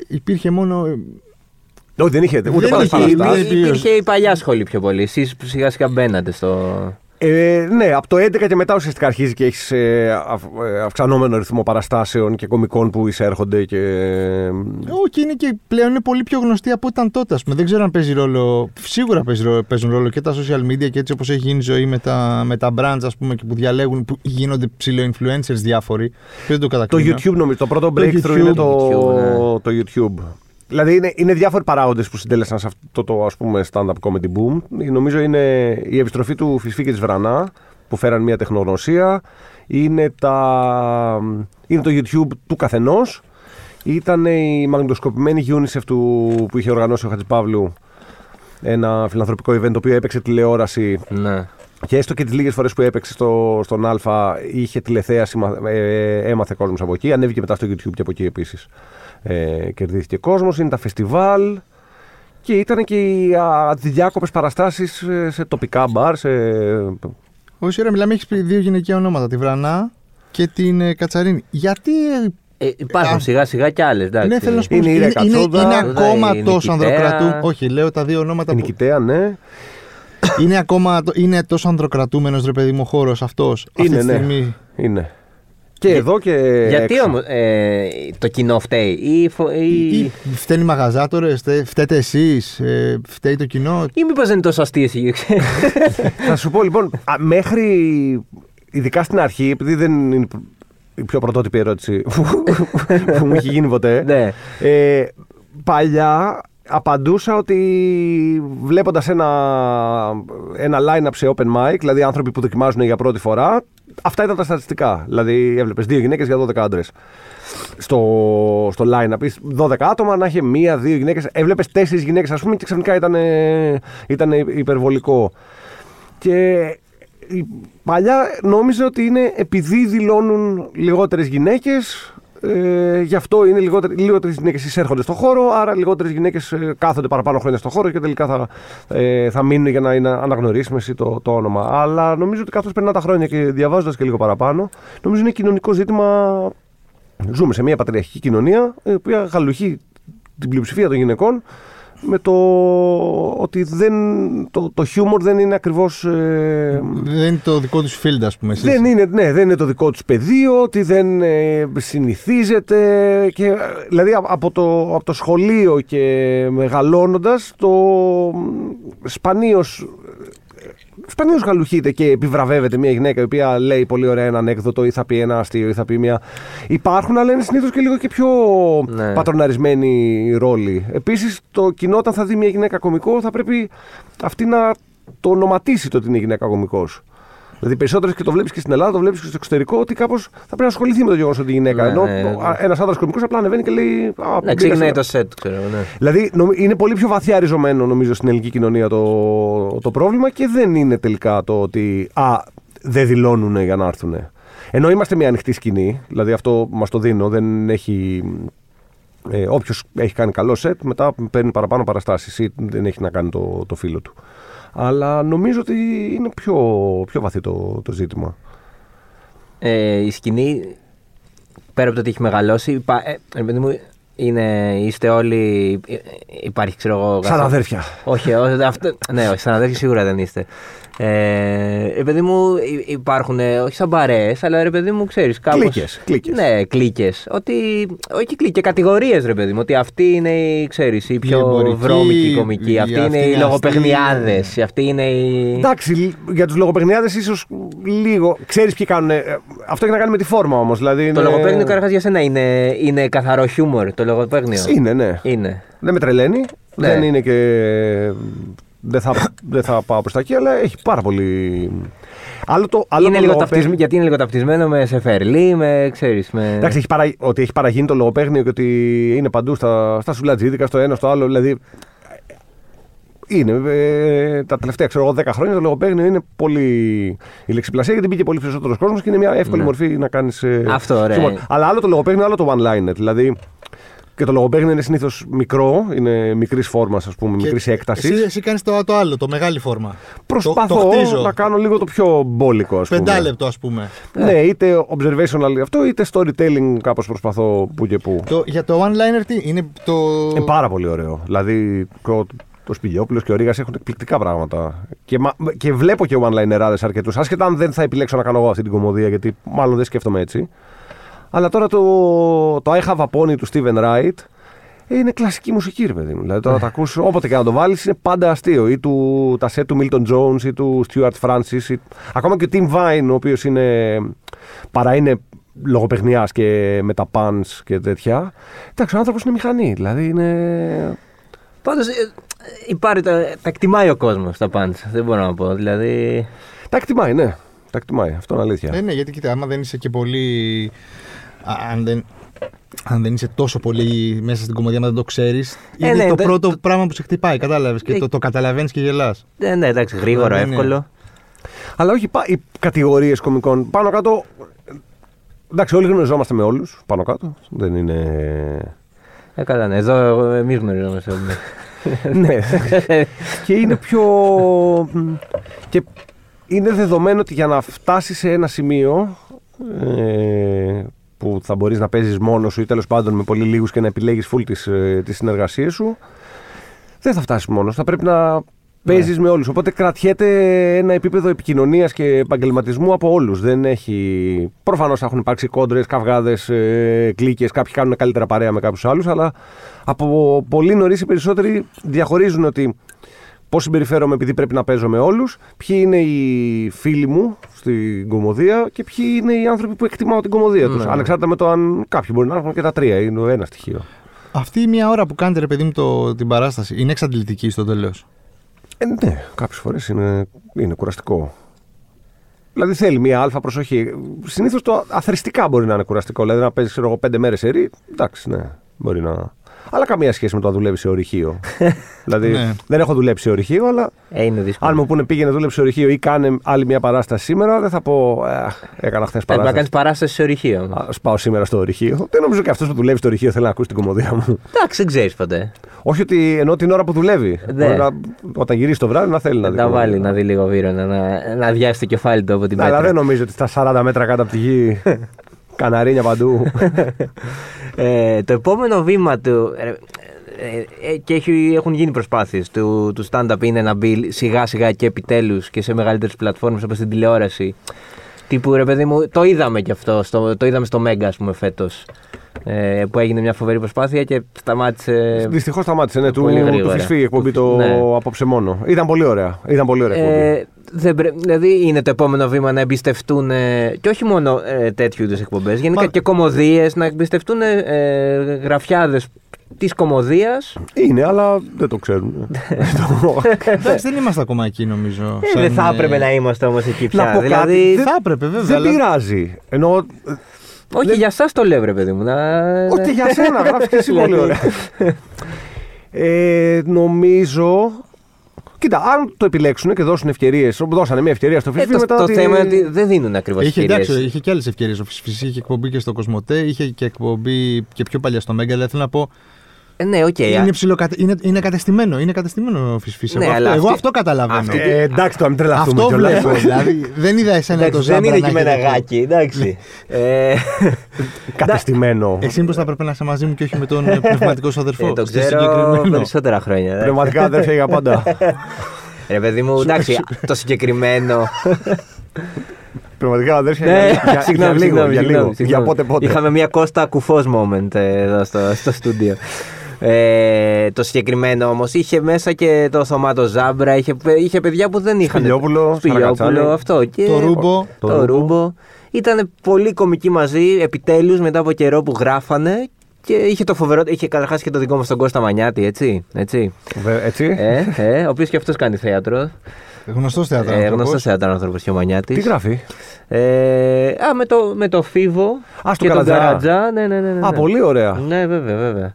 [SPEAKER 1] Υπήρχε μόνο.
[SPEAKER 3] Όχι, δεν είχε ούτε
[SPEAKER 1] Δεν
[SPEAKER 3] πολλέ
[SPEAKER 1] είχε,
[SPEAKER 3] παραστάσει.
[SPEAKER 1] μη-
[SPEAKER 2] Υπήρχε, υπήρχε η παλιά σχολή πιο πολύ. Εσείς σιγά σιγά μπαίνατε στο.
[SPEAKER 3] Ε, ναι, από το 11 και μετά ουσιαστικά αρχίζει και έχεις ε, αυ- ε, αυξανόμενο ρυθμό παραστάσεων και κομικών που εισέρχονται και.
[SPEAKER 1] Όχι, είναι και πλέον είναι πολύ πιο γνωστή από ήταν τότε. Ας πούμε. Δεν ξέρω αν παίζει ρόλο. Σίγουρα παίζει ρόλο, παίζουν ρόλο και τα social media και έτσι όπως έχει γίνει η ζωή με τα, με τα brands ας πούμε, και που διαλέγουν, που γίνονται ψηλο-influencers διάφοροι. Ποιο δεν το
[SPEAKER 3] Το
[SPEAKER 1] κατακρίνω.
[SPEAKER 3] YouTube νομίζω. Το πρώτο
[SPEAKER 1] Το
[SPEAKER 3] breakthrough
[SPEAKER 1] YouTube.
[SPEAKER 3] είναι το,
[SPEAKER 2] YouTube, ναι.
[SPEAKER 3] το YouTube. Δηλαδή είναι, είναι διάφοροι παράγοντες που συντέλεσαν σε αυτό το ας πούμε stand-up comedy boom. Νομίζω είναι η επιστροφή του Φυσφή και της Βρανά που φέραν μια τεχνογνωσία. Είναι, τα, είναι το YouTube του καθενός. Ήταν η μαγνητοσκοπημένη UNICEF του, που είχε οργανώσει ο Χατζηπαύλου ένα φιλανθρωπικό event το οποίο έπαιξε τηλεόραση
[SPEAKER 2] Ναι.
[SPEAKER 3] και έστω και τις λίγες φορές που έπαιξε στο, στον Α, είχε τηλεθέαση, μα- ε, έμαθε κόσμος από εκεί. Ανέβηκε μετά στο YouTube και από εκεί επίσης. Ε, κερδίθηκε κόσμος. Είναι τα φεστιβάλ. Και ήταν και οι αδιάκοπε παραστάσεις σε τοπικά μπαρ. Σε...
[SPEAKER 1] Όχι, ρε, μιλάμε, έχεις πει δύο γυναικεία ονόματα, τη Βρανά και την ε, Κατσαρίνη. Γιατί. ε,
[SPEAKER 2] Ε, υπάρχουν
[SPEAKER 1] Α,
[SPEAKER 2] σιγά σιγά κι άλλες.
[SPEAKER 1] ναι, θέλω να σου πω.
[SPEAKER 3] Είναι η
[SPEAKER 1] είναι, είναι,
[SPEAKER 3] Ρεκατσούδα,
[SPEAKER 1] είναι
[SPEAKER 2] είναι
[SPEAKER 1] ακόμα
[SPEAKER 2] η
[SPEAKER 1] τόσο
[SPEAKER 2] Νικητέα.
[SPEAKER 1] ανδροκρατούμενο. Όχι, λέω τα δύο ονόματα
[SPEAKER 3] Η
[SPEAKER 1] που.
[SPEAKER 3] Νικητέα, ναι.
[SPEAKER 1] είναι ακόμα είναι τόσο ανδροκρατούμενος ρε παιδί μου ο χώρος αυτός. Αυτή
[SPEAKER 3] Είναι,
[SPEAKER 1] τη
[SPEAKER 3] ναι.
[SPEAKER 1] στιγμή.
[SPEAKER 3] Είναι. Και
[SPEAKER 2] Για-
[SPEAKER 3] εδώ και.
[SPEAKER 2] Γιατί
[SPEAKER 3] έξω.
[SPEAKER 2] όμως ε, το κοινό φταίει, ή, φο- ή...
[SPEAKER 1] Ή φταίνει οι μαγαζάτορες, φταίτε εσείς, φταίει το κοινό;
[SPEAKER 2] ή μήπως δεν είναι τόσο αστείε οι
[SPEAKER 3] Θα σου πω λοιπόν, α, μέχρι. Ειδικά στην αρχή, επειδή δεν είναι η πιο πρωτότυπη ερώτηση που μου έχει γίνει ποτέ.
[SPEAKER 2] ναι.
[SPEAKER 3] Ε, παλιά απαντούσα ότι βλέποντας ένα, ένα line-up σε open mic, δηλαδή άνθρωποι που δοκιμάζουν για πρώτη φορά, αυτά ήταν τα στατιστικά. Δηλαδή έβλεπες δύο γυναίκες για 12 άντρες. Στο, στο line-up, Είσαι 12 άτομα, να είχε μία, δύο γυναίκες. Έβλεπες τέσσερις γυναίκες, ας πούμε, και ξαφνικά ήταν, ήταν υπερβολικό. Και η παλιά νόμιζε ότι είναι επειδή δηλώνουν λιγότερες γυναίκες, ε, γι' αυτό είναι λιγότερε λιγότερες γυναίκες εισέρχονται στο χώρο, άρα λιγότερες γυναίκες κάθονται παραπάνω χρόνια στο χώρο και τελικά θα, ε, θα μείνουν για να είναι αναγνωρίσιμες το, το όνομα. Αλλά νομίζω ότι καθώς περνά τα χρόνια και διαβάζοντας και λίγο παραπάνω, νομίζω είναι κοινωνικό ζήτημα. Ζούμε σε μια πατριαρχική κοινωνία, η οποία γαλουχεί την πλειοψηφία των γυναικών με το ότι δεν, το, το χιούμορ δεν είναι ακριβώς... ε,
[SPEAKER 1] Δεν είναι το δικό τους field, ας πούμε. Εσείς.
[SPEAKER 3] δεν είναι, ναι, δεν είναι το δικό τους πεδίο, ότι δεν ε, συνηθίζεται. Και, ε, δηλαδή α- από το, από το σχολείο και μεγαλώνοντας, το σπανίως σπανίως γαλουχείται και επιβραβεύεται μια γυναίκα η οποία λέει πολύ ωραία ένα ανέκδοτο ή θα πει ένα αστείο ή θα πει μια. Υπάρχουν, αλλά είναι συνήθως και λίγο και πιο
[SPEAKER 2] Ναι.
[SPEAKER 3] πατροναρισμένοι ρόλοι. Επίσης, το κοινό όταν θα δει μια γυναίκα κωμικό θα πρέπει αυτή να το ονοματίσει το ότι είναι γυναίκα κωμικός. Δηλαδή, περισσότερε και το βλέπεις και στην Ελλάδα, το βλέπεις και στο εξωτερικό, ότι κάπως θα πρέπει να ασχοληθεί με το γεγονός ότι η γυναίκα.
[SPEAKER 2] Ναι,
[SPEAKER 3] ενώ
[SPEAKER 2] ναι, ναι.
[SPEAKER 3] ένας άντρας κωμικό απλά ανεβαίνει και λέει. Α,
[SPEAKER 2] Ναι,
[SPEAKER 3] μπήκα
[SPEAKER 2] ξεκινάει
[SPEAKER 3] σε-
[SPEAKER 2] το σετ, ξέρω εγώ, ναι.
[SPEAKER 3] Δηλαδή νομ- είναι πολύ πιο βαθιά ριζωμένο νομίζω στην ελληνική κοινωνία το, το πρόβλημα και δεν είναι τελικά το ότι α, δεν δηλώνουν για να έρθουν. Ενώ είμαστε μια ανοιχτή σκηνή, δηλαδή αυτό μας το δίνω, δεν έχει. Ε, Όποιος έχει κάνει καλό σετ, μετά παίρνει παραπάνω παραστάσεις ή δεν έχει να κάνει το, το φίλο του. Αλλά νομίζω ότι είναι πιο, πιο βαθύ το, το ζήτημα.
[SPEAKER 2] Ε, η σκηνή, πέρα από το ότι έχει μεγαλώσει, υπά, ε, ρε παιδί μου, είναι, είστε όλοι. ε, Υπάρχει, ξέρω εγώ.
[SPEAKER 3] Σαν
[SPEAKER 2] καθόλου-
[SPEAKER 3] αδέρφια.
[SPEAKER 2] Όχι, όχι, αυτό, ναι, όχι, σαν αδέρφια σίγουρα δεν είστε. Ε, ρε παιδί μου, υ- υπάρχουν, ε, όχι σαν παρέες, αλλά ρε παιδί μου, ξέρεις, κάπως...
[SPEAKER 3] Κλίκες, κλίκες.
[SPEAKER 2] Ναι, κλίκες. Ότι, όχι κλίκες, κατηγορίες ρε παιδί μου, ότι αυτή είναι η, ξέρεις, η πιο
[SPEAKER 1] εμπορική,
[SPEAKER 2] βρώμικη κομική,
[SPEAKER 1] η-
[SPEAKER 2] αυτή
[SPEAKER 1] αυτή
[SPEAKER 2] είναι
[SPEAKER 1] είναι
[SPEAKER 2] οι
[SPEAKER 1] αστεία.
[SPEAKER 2] λογοπαιχνιάδες, αυτή είναι η...
[SPEAKER 3] Εντάξει, για τους λογοπαιχνιάδε ίσως λίγο. Ξέρεις ποιοι κάνουν. ε, Αυτό έχει να κάνει με τη φόρμα όμως. Δηλαδή
[SPEAKER 2] Το
[SPEAKER 3] είναι-
[SPEAKER 2] λογοπαίγνιο καταρχάς για σένα είναι, είναι καθαρό χιούμορ, το λογοπαίγνιο.
[SPEAKER 3] Είναι, ναι.
[SPEAKER 2] Είναι.
[SPEAKER 3] Δεν με τρελαίνει.
[SPEAKER 2] Ναι.
[SPEAKER 3] Δεν είναι και. Δεν θα, δεν θα πάω προς τα εκεί, αλλά έχει πάρα πολύ. Άλλο το, άλλο
[SPEAKER 2] είναι
[SPEAKER 3] το
[SPEAKER 2] λίγο
[SPEAKER 3] λογοπαίγνιο-
[SPEAKER 2] ταυτισμένο, γιατί είναι λίγο ταυτισμένο με Σεφερλί, με, ξέρεις, με...
[SPEAKER 3] Εντάξει, έχει παρα... ότι έχει παραγίνει το λογοπαίγνιο και ότι είναι παντού στα, στα σουλατζίδικα, στο ένα, στο άλλο. Δηλαδή. Είναι. ε, τα τελευταία ξέρω εγώ 10 χρόνια το λογοπαίγνιο είναι πολύ. Η λεξιπλασία γιατί μπήκε πολύ περισσότερο κόσμος και είναι μια εύκολη
[SPEAKER 2] Ναι.
[SPEAKER 3] μορφή να κάνεις.
[SPEAKER 2] Αυτό, ωραία.
[SPEAKER 3] Αλλά άλλο το λογοπαίγνιο, άλλο το one-liner. Δηλαδή. Και το λογοπαίγνιο είναι συνήθως μικρό, είναι μικρής φόρμας, ας πούμε, μικρής έκτασης.
[SPEAKER 1] Εσύ, εσύ κάνεις το, το άλλο, το μεγάλη φόρμα.
[SPEAKER 3] Προσπαθώ
[SPEAKER 1] το, το χτίζω.
[SPEAKER 3] να κάνω λίγο το πιο μπόλικο, ας πούμε.
[SPEAKER 1] Πεντάλεπτο, ας πούμε.
[SPEAKER 3] Ναι, είτε observational αυτό, είτε storytelling κάπως προσπαθώ που και που.
[SPEAKER 1] Το, για το one-liner τι είναι το.
[SPEAKER 3] Είναι πάρα πολύ ωραίο. Δηλαδή, ο, ο Σπηλιόπουλος και ο Ρίγα έχουν εκπληκτικά πράγματα. Και, μα- και βλέπω και one-linerάδε αρκετούς. Άσχετα αν δεν θα επιλέξω να κάνω εγώ αυτή την κομμωδία, γιατί μάλλον δεν σκέφτομαι έτσι. Αλλά τώρα το, το I have a pony του Steven Wright είναι κλασική μουσική, ρε παιδί μου. Δηλαδή τώρα τα ακούς όποτε και να το βάλεις είναι πάντα αστείο. Ή του, τα σετ του Milton Jones ή του Stuart Francis. Ή, ακόμα και ο Tim Vine, ο οποίος είναι. παρά είναι λογοπαιχνιάς και με τα pants και τέτοια. Εντάξει, ο άνθρωπος είναι μηχανή. Δηλαδή είναι.
[SPEAKER 2] Πάντως, υπάρχει, τα, τα εκτιμάει ο κόσμος τα πάντα. Δεν μπορώ να πω. Δηλαδή.
[SPEAKER 3] Τα εκτιμάει, ναι. Τα εκτιμάει. Αυτό είναι αλήθεια.
[SPEAKER 1] Ε, ναι, γιατί κοίτα, άμα δεν είσαι και πολύ. α, Αν δεν, αν δεν είσαι τόσο πολύ μέσα στην κομμωδία, άμα δεν το ξέρεις, είναι
[SPEAKER 2] ναι,
[SPEAKER 1] το
[SPEAKER 2] δεν-
[SPEAKER 1] πρώτο
[SPEAKER 2] το-
[SPEAKER 1] πράγμα που σε χτυπάει. Κατάλαβες. Και
[SPEAKER 2] Ε,
[SPEAKER 1] το, το καταλαβαίνεις και γελάς.
[SPEAKER 2] Ε, ναι, εντάξει, γρήγορο,
[SPEAKER 1] Ναι, ναι.
[SPEAKER 2] εύκολο.
[SPEAKER 3] Αλλά όχι πα- οι κατηγορίες κομικών. Πάνω κάτω. Εντάξει, όλοι γνωριζόμαστε με όλους. Πάνω κάτω. Δεν είναι.
[SPEAKER 2] Ε, καλά, ναι. Εδώ εμείς γνωριζόμαστε. όλοι.
[SPEAKER 3] ναι. και είναι πιο. και είναι δεδομένο ότι για να φτάσει σε ένα σημείο. Ε, που θα μπορείς να παίζεις μόνος σου ή τέλος πάντων με πολύ λίγους και να επιλέγεις full τις, ε, τις συνεργασίες σου δεν θα φτάσεις μόνος, θα πρέπει να παίζεις με όλους. Οπότε κρατιέται ένα επίπεδο επικοινωνίας και επαγγελματισμού από όλους. Δεν έχει... προφανώς θα έχουν υπάρξει κόντρες, καυγάδες, ε, κλίκες. Κάποιοι κάνουν καλύτερα παρέα με κάποιους άλλους αλλά από πολύ νωρίς οι περισσότεροι διαχωρίζουν ότι Πώς συμπεριφέρομαι επειδή πρέπει να παίζω με όλους, ποιοι είναι οι φίλοι μου στην κομμωδία και ποιοι είναι οι άνθρωποι που εκτιμάω την κομμωδία τους.
[SPEAKER 2] Ναι.
[SPEAKER 3] Ανεξάρτητα με το αν κάποιοι μπορεί να έχουν και τα τρία, είναι ένα στοιχείο.
[SPEAKER 1] Αυτή η μία ώρα που κάνετε, ρε παιδί μου, το, την παράσταση, είναι εξαντλητική στο τέλος;
[SPEAKER 3] Ε, ναι, κάποιες φορές είναι, είναι κουραστικό. Δηλαδή θέλει μία αλφα προσοχή. Συνήθως το αθρηστικά μπορεί να είναι κουραστικό. Δηλαδή να παίζεις εγώ πέντε μέρες σε ρί, εντάξει, ναι, μπορεί να. Αλλά καμία σχέση με το να δουλεύει σε ορυχείο. δηλαδή
[SPEAKER 1] Ναι.
[SPEAKER 3] δεν έχω δουλέψει σε ορυχείο, αλλά
[SPEAKER 2] Ε, είναι δύσκολο.
[SPEAKER 3] αν μου πούνε πήγαινε δούλεψε σε ορυχείο ή κάνε άλλη μια παράσταση σήμερα, δεν θα πω. Ε, έκανα χθες
[SPEAKER 2] Πρέπει να
[SPEAKER 3] παράσταση.
[SPEAKER 2] κάνεις παράσταση σε ορυχείο.
[SPEAKER 3] Α, Σπάω σήμερα στο ορυχείο. Δεν νομίζω και αυτός που δουλεύει στο ορυχείο θέλει να ακούσει την κομμωδία μου.
[SPEAKER 2] Εντάξει, δεν ξέρεις ποτέ.
[SPEAKER 3] Όχι ότι ενώ την ώρα που δουλεύει.
[SPEAKER 2] Ναι.
[SPEAKER 3] Μπορεί να, όταν γυρίσει το βράδυ να θέλει να
[SPEAKER 2] Να
[SPEAKER 3] δει.
[SPEAKER 2] τα
[SPEAKER 3] κομμωδία.
[SPEAKER 2] βάλει να δει λίγο βίρο, να, να, να αδειάσει το κεφάλι του από την
[SPEAKER 3] Αλλά
[SPEAKER 2] πέτρα.
[SPEAKER 3] δεν νομίζω ότι στα 40 μέτρα κάτω από τη γη. Καναρίνια παντού.
[SPEAKER 2] Ε, το επόμενο βήμα του. ε, ε, ε, και έχει, έχουν γίνει προσπάθειες του, του stand-up είναι να μπει σιγά σιγά και επιτέλους και σε μεγαλύτερες πλατφόρμες όπως την τηλεόραση. Τύπου ρε παιδί μου, το είδαμε κι αυτό. Στο, το είδαμε στο Μέγκα, ας πούμε, φέτος. Ε, που έγινε μια φοβερή προσπάθεια και σταμάτησε.
[SPEAKER 3] Δυστυχώς σταμάτησε. Ναι, του,
[SPEAKER 2] Πολύ
[SPEAKER 3] του
[SPEAKER 2] γρήγορα.
[SPEAKER 3] φυσφή η εκπομπή το
[SPEAKER 2] Ναι.
[SPEAKER 3] απόψε μόνο. Ήταν πολύ ωραία. Ήταν πολύ ωραία εκπομπή.
[SPEAKER 2] Ε, δεν πρέ- δηλαδή είναι το επόμενο βήμα να εμπιστευτούν ε, και όχι μόνο ε, τέτοιου είδους εκπομπές, γενικά
[SPEAKER 1] Μα-
[SPEAKER 2] και κομμωδίες, να εμπιστευτούν ε, ε, γραφιάδες της κομμωδίας.
[SPEAKER 3] Είναι, αλλά δεν το ξέρουν.
[SPEAKER 1] Εντάξει, δεν είμαστε ακόμα εκεί νομίζω.
[SPEAKER 2] Ε,
[SPEAKER 1] σαν,
[SPEAKER 2] δεν θα
[SPEAKER 1] ε,
[SPEAKER 2] έπρεπε να είμαστε όμως εκεί πια.
[SPEAKER 3] Να πω κάτι,
[SPEAKER 2] δηλαδή,
[SPEAKER 3] δεν-
[SPEAKER 1] Θα έπρεπε βέβαια.
[SPEAKER 3] δεν
[SPEAKER 1] αλλά-
[SPEAKER 3] πειράζει. Ενώ.
[SPEAKER 2] όχι για εσά το λέω, ρε παιδί μου. Να...
[SPEAKER 3] Ότι για σένα γράφεις και εσύ πολύ
[SPEAKER 2] Δηλαδή,
[SPEAKER 3] ωραία. Ε, νομίζω. Κοίτα, αν το επιλέξουν και δώσουν ευκαιρίες, δώσανε μια ευκαιρία στο
[SPEAKER 2] Ε,
[SPEAKER 3] FIFA
[SPEAKER 2] το,
[SPEAKER 3] μετά.
[SPEAKER 2] το
[SPEAKER 3] ότι-
[SPEAKER 2] θέμα είναι ότι δεν δίνουν ακριβώς
[SPEAKER 1] Είχε,
[SPEAKER 2] ευκαιρίες.
[SPEAKER 1] εντάξει, είχε και άλλες ευκαιρίες. Ο Φισφής είχε εκπομπή και στο Κοσμοτέ, είχε και εκπομπή και πιο παλιά στο Μέγκα. Αλλά θέλω να πω.
[SPEAKER 2] Ε, ναι, οκ.
[SPEAKER 1] είναι, ψιλοκατε... είναι, είναι κατεστημένο. Είναι κατεστημένο ο Φισφής.
[SPEAKER 2] Ναι,
[SPEAKER 1] εγώ,
[SPEAKER 2] αλλά
[SPEAKER 1] αυτό, εγώ
[SPEAKER 2] αυτή-
[SPEAKER 1] αυτό καταλαβαίνω.
[SPEAKER 2] αυτή-
[SPEAKER 3] Ε, εντάξει, το μην τρελαθούμε
[SPEAKER 1] αυτό
[SPEAKER 3] κιόλας.
[SPEAKER 1] βλέπω. δηλαδή, δεν είδα εσένα
[SPEAKER 2] Εντάξει,
[SPEAKER 1] το
[SPEAKER 2] δεν
[SPEAKER 1] Ζάμπρα
[SPEAKER 2] είναι
[SPEAKER 1] να
[SPEAKER 2] εκεί με
[SPEAKER 1] έχετε
[SPEAKER 2] ένα γάκι, εντάξει. ε,
[SPEAKER 3] Κατεστημένο.
[SPEAKER 1] Εσύ μήπως θα έπρεπε να είσαι μαζί μου και όχι με τον ε, πνευματικό σου αδερφό.
[SPEAKER 2] ε, το
[SPEAKER 1] στο
[SPEAKER 2] ξέρω
[SPEAKER 1] συγκεκριμένο.
[SPEAKER 2] περισσότερα χρόνια. ε.
[SPEAKER 3] Πνευματικά αδέρφια για πάντα.
[SPEAKER 2] Ρε παιδί μου, εντάξει, το συγκεκριμένο.
[SPEAKER 3] Πνευματικά αδέρφια
[SPEAKER 2] Ναι,
[SPEAKER 3] για, για, για
[SPEAKER 2] συγγνώμη,
[SPEAKER 3] λίγο.
[SPEAKER 2] συγγνώμη,
[SPEAKER 3] για, λίγο.
[SPEAKER 2] συγγνώμη,
[SPEAKER 3] για
[SPEAKER 2] συγγνώμη.
[SPEAKER 3] πότε πότε.
[SPEAKER 2] Είχαμε μια Κώστα κουφός moment ε, εδώ στο, στο στούντιο. Ε, το συγκεκριμένο όμως είχε μέσα και το Θωμάτο Ζάμπρα, είχε, είχε παιδιά που δεν είχαν.
[SPEAKER 3] Σπηλιόπουλο,
[SPEAKER 2] Σπηλιόπουλο,
[SPEAKER 3] Σαρακατσάνη.
[SPEAKER 2] αυτό. Και
[SPEAKER 1] Το Ρούμπο.
[SPEAKER 3] Το
[SPEAKER 2] Το,
[SPEAKER 3] Ρούμπο.
[SPEAKER 2] Ρούμπο. Ήταν πολύ κομικοί μαζί, επιτέλους μετά από καιρό που γράφανε. Και είχε το φοβερό. Είχε καταρχάς και το δικό μας τον Κώστα Μανιάτη, έτσι. έτσι.
[SPEAKER 3] Βε- Έτσι.
[SPEAKER 2] ε, ε, ο οποίος και αυτός κάνει θέατρο.
[SPEAKER 1] Γνωστός θέατρο.
[SPEAKER 2] Ε, Γνωστός θέατρο άνθρωπο και ο Μανιάτης.
[SPEAKER 3] Τι γράφει;
[SPEAKER 2] Ε, α, με το, με το Φίβο
[SPEAKER 3] Α, στο
[SPEAKER 2] και τον
[SPEAKER 3] Καρατζά.
[SPEAKER 2] Καρατζά. Ναι, ναι, ναι, ναι,
[SPEAKER 3] Α,
[SPEAKER 2] ναι.
[SPEAKER 3] πολύ ωραία.
[SPEAKER 2] Ναι, βέβαια, βέβαια.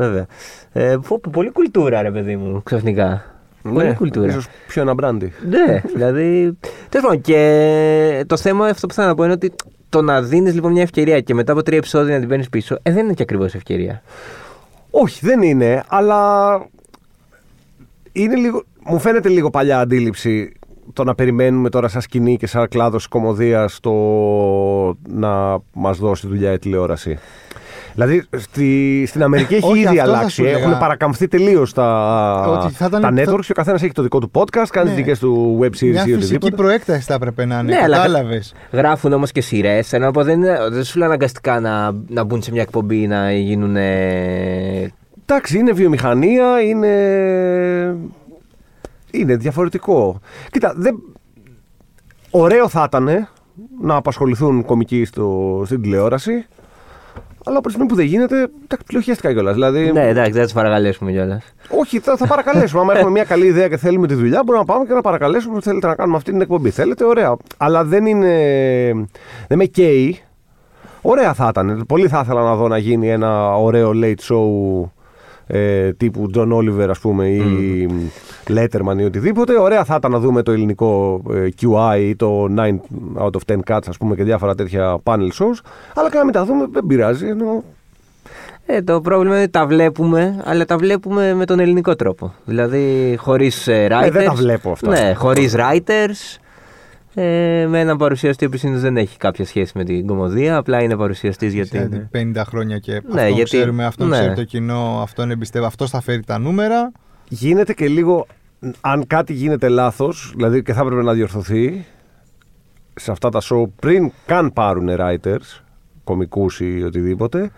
[SPEAKER 2] Βέβαια. Ε, πω, πω, πολύ κουλτούρα, ρε παιδί μου, ξαφνικά. Πολύ
[SPEAKER 3] Ναι,
[SPEAKER 2] κουλτούρα.
[SPEAKER 3] Ίσως πιο ένα μπράντι.
[SPEAKER 2] Ναι, δηλαδή. Τέλος πάντων, και το θέμα αυτό που θέλω να πω είναι ότι το να δίνεις λοιπόν μια ευκαιρία και μετά από τρία επεισόδια να την παίρνεις πίσω, ε, δεν είναι και ακριβώς ευκαιρία.
[SPEAKER 3] Όχι, δεν είναι, αλλά είναι λίγο, μου φαίνεται λίγο παλιά αντίληψη το να περιμένουμε τώρα σαν σκηνή και σαν κλάδος κομμωδίας το να μας δώσει δουλειά η τηλεόραση. Δηλαδή στη, στην Αμερική έχει
[SPEAKER 1] Όχι,
[SPEAKER 3] ήδη
[SPEAKER 1] αυτό θα
[SPEAKER 3] αλλάξει.
[SPEAKER 1] σου έλεγα.
[SPEAKER 3] Έχουν παρακαμφθεί τελείως τα,
[SPEAKER 1] Ότι θα ήταν-
[SPEAKER 3] τα networks
[SPEAKER 1] θα-
[SPEAKER 3] και ο καθένας έχει το δικό του podcast, κάνει
[SPEAKER 1] Ναι.
[SPEAKER 3] τις δικές του web series
[SPEAKER 1] Μια
[SPEAKER 3] ή
[SPEAKER 1] φυσική
[SPEAKER 3] οτιδήποτε.
[SPEAKER 1] προέκταση θα έπρεπε να είναι.
[SPEAKER 2] Ναι, αλλά-
[SPEAKER 1] Κατάλαβες.
[SPEAKER 2] Γράφουν όμως και σειρές. Ενώ από δεν, είναι- δεν σου λέει αναγκαστικά να, να μπουν σε μια εκπομπή να γίνουν. ε,
[SPEAKER 3] Εντάξει, είναι βιομηχανία, είναι. Είναι διαφορετικό. Κοίτα, δεν... ωραίο θα ήταν να απασχοληθούν κομικοί στο... στην τηλεόραση. Αλλά από τη στιγμή που δεν γίνεται, εντάξει, πλειοχέστηκα κιόλας. Δηλαδή,
[SPEAKER 2] Ναι, εντάξει, δεν θα του παρακαλέσουμε κιόλας.
[SPEAKER 3] όχι, θα, θα παρακαλέσουμε. Αν έχουμε μια καλή ιδέα και θέλουμε τη δουλειά, μπορούμε να πάμε και να παρακαλέσουμε ότι θέλετε να κάνουμε αυτή την εκπομπή. Θέλετε, ωραία. Αλλά δεν είναι. Δεν με καίει. Ωραία θα ήταν. Πολύ θα ήθελα να δω να γίνει ένα ωραίο late show ε, τύπου John Oliver, ας πούμε, ή Letterman ή οτιδήποτε. Ωραία θα ήταν να δούμε το ελληνικό ε, QI ή το 9 out of 10 cuts, ας πούμε, και διάφορα τέτοια panel shows. Αλλά και να μην τα δούμε, δεν πειράζει. Ενώ...
[SPEAKER 2] Ε, το πρόβλημα είναι ότι τα βλέπουμε, αλλά τα βλέπουμε με τον ελληνικό τρόπο. Δηλαδή χωρίς writers.
[SPEAKER 3] Ε, δεν τα βλέπω αυτά.
[SPEAKER 2] Ναι, χωρίς writers. Ε, με έναν παρουσιαστή που συνήθως δεν έχει κάποια σχέση με την κομμωδία, απλά είναι παρουσιαστής γιατί. είναι-
[SPEAKER 1] 50 χρόνια και
[SPEAKER 2] Ναι,
[SPEAKER 1] αυτό
[SPEAKER 2] γιατί-
[SPEAKER 1] ξέρουμε, αυτό
[SPEAKER 2] ναι.
[SPEAKER 1] ξέρει το κοινό, αυτόν εμπιστεύει, αυτός θα φέρει τα νούμερα.
[SPEAKER 3] γίνεται και λίγο αν κάτι γίνεται λάθος δηλαδή και θα έπρεπε να διορθωθεί σε αυτά τα show πριν καν πάρουν writers κομικούς ή οτιδήποτε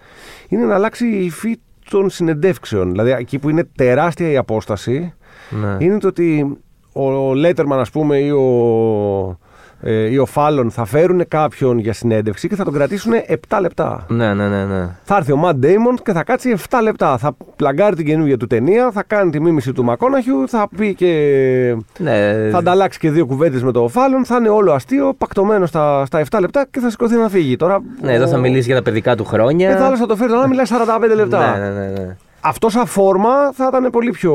[SPEAKER 3] είναι να αλλάξει η υφή των συνεντεύξεων δηλαδή εκεί που είναι τεράστια η απόσταση
[SPEAKER 2] Ναι.
[SPEAKER 3] είναι το ότι ο Λέτερμαν ας πούμε ή ο, ε, ή ο Φάλλον θα φέρουν κάποιον για συνέντευξη και θα τον κρατήσουν 7 λεπτά
[SPEAKER 2] Ναι, ναι, ναι, ναι.
[SPEAKER 3] θα έρθει ο Matt Damon και θα κάτσει 7 λεπτά. Θα πλαγκάρει την καινούργια του ταινία, θα κάνει τη μίμηση του Μακόναχιου, θα πει και.
[SPEAKER 2] ναι
[SPEAKER 3] θα ανταλλάξει και δύο κουβέντες με το Φάλλον, θα είναι όλο αστείο, πακτωμένο στα, στα 7 λεπτά και θα σηκωθεί να φύγει. Τώρα,
[SPEAKER 2] ναι, εδώ θα
[SPEAKER 3] ο-
[SPEAKER 2] μιλήσει για τα παιδικά του χρόνια.
[SPEAKER 3] Εδώ άλλο θα το φέρει τώρα να μιλάει 45 λεπτά.
[SPEAKER 2] Ναι, ναι, ναι, ναι.
[SPEAKER 3] Αυτό σαν φόρμα θα ήταν πολύ πιο.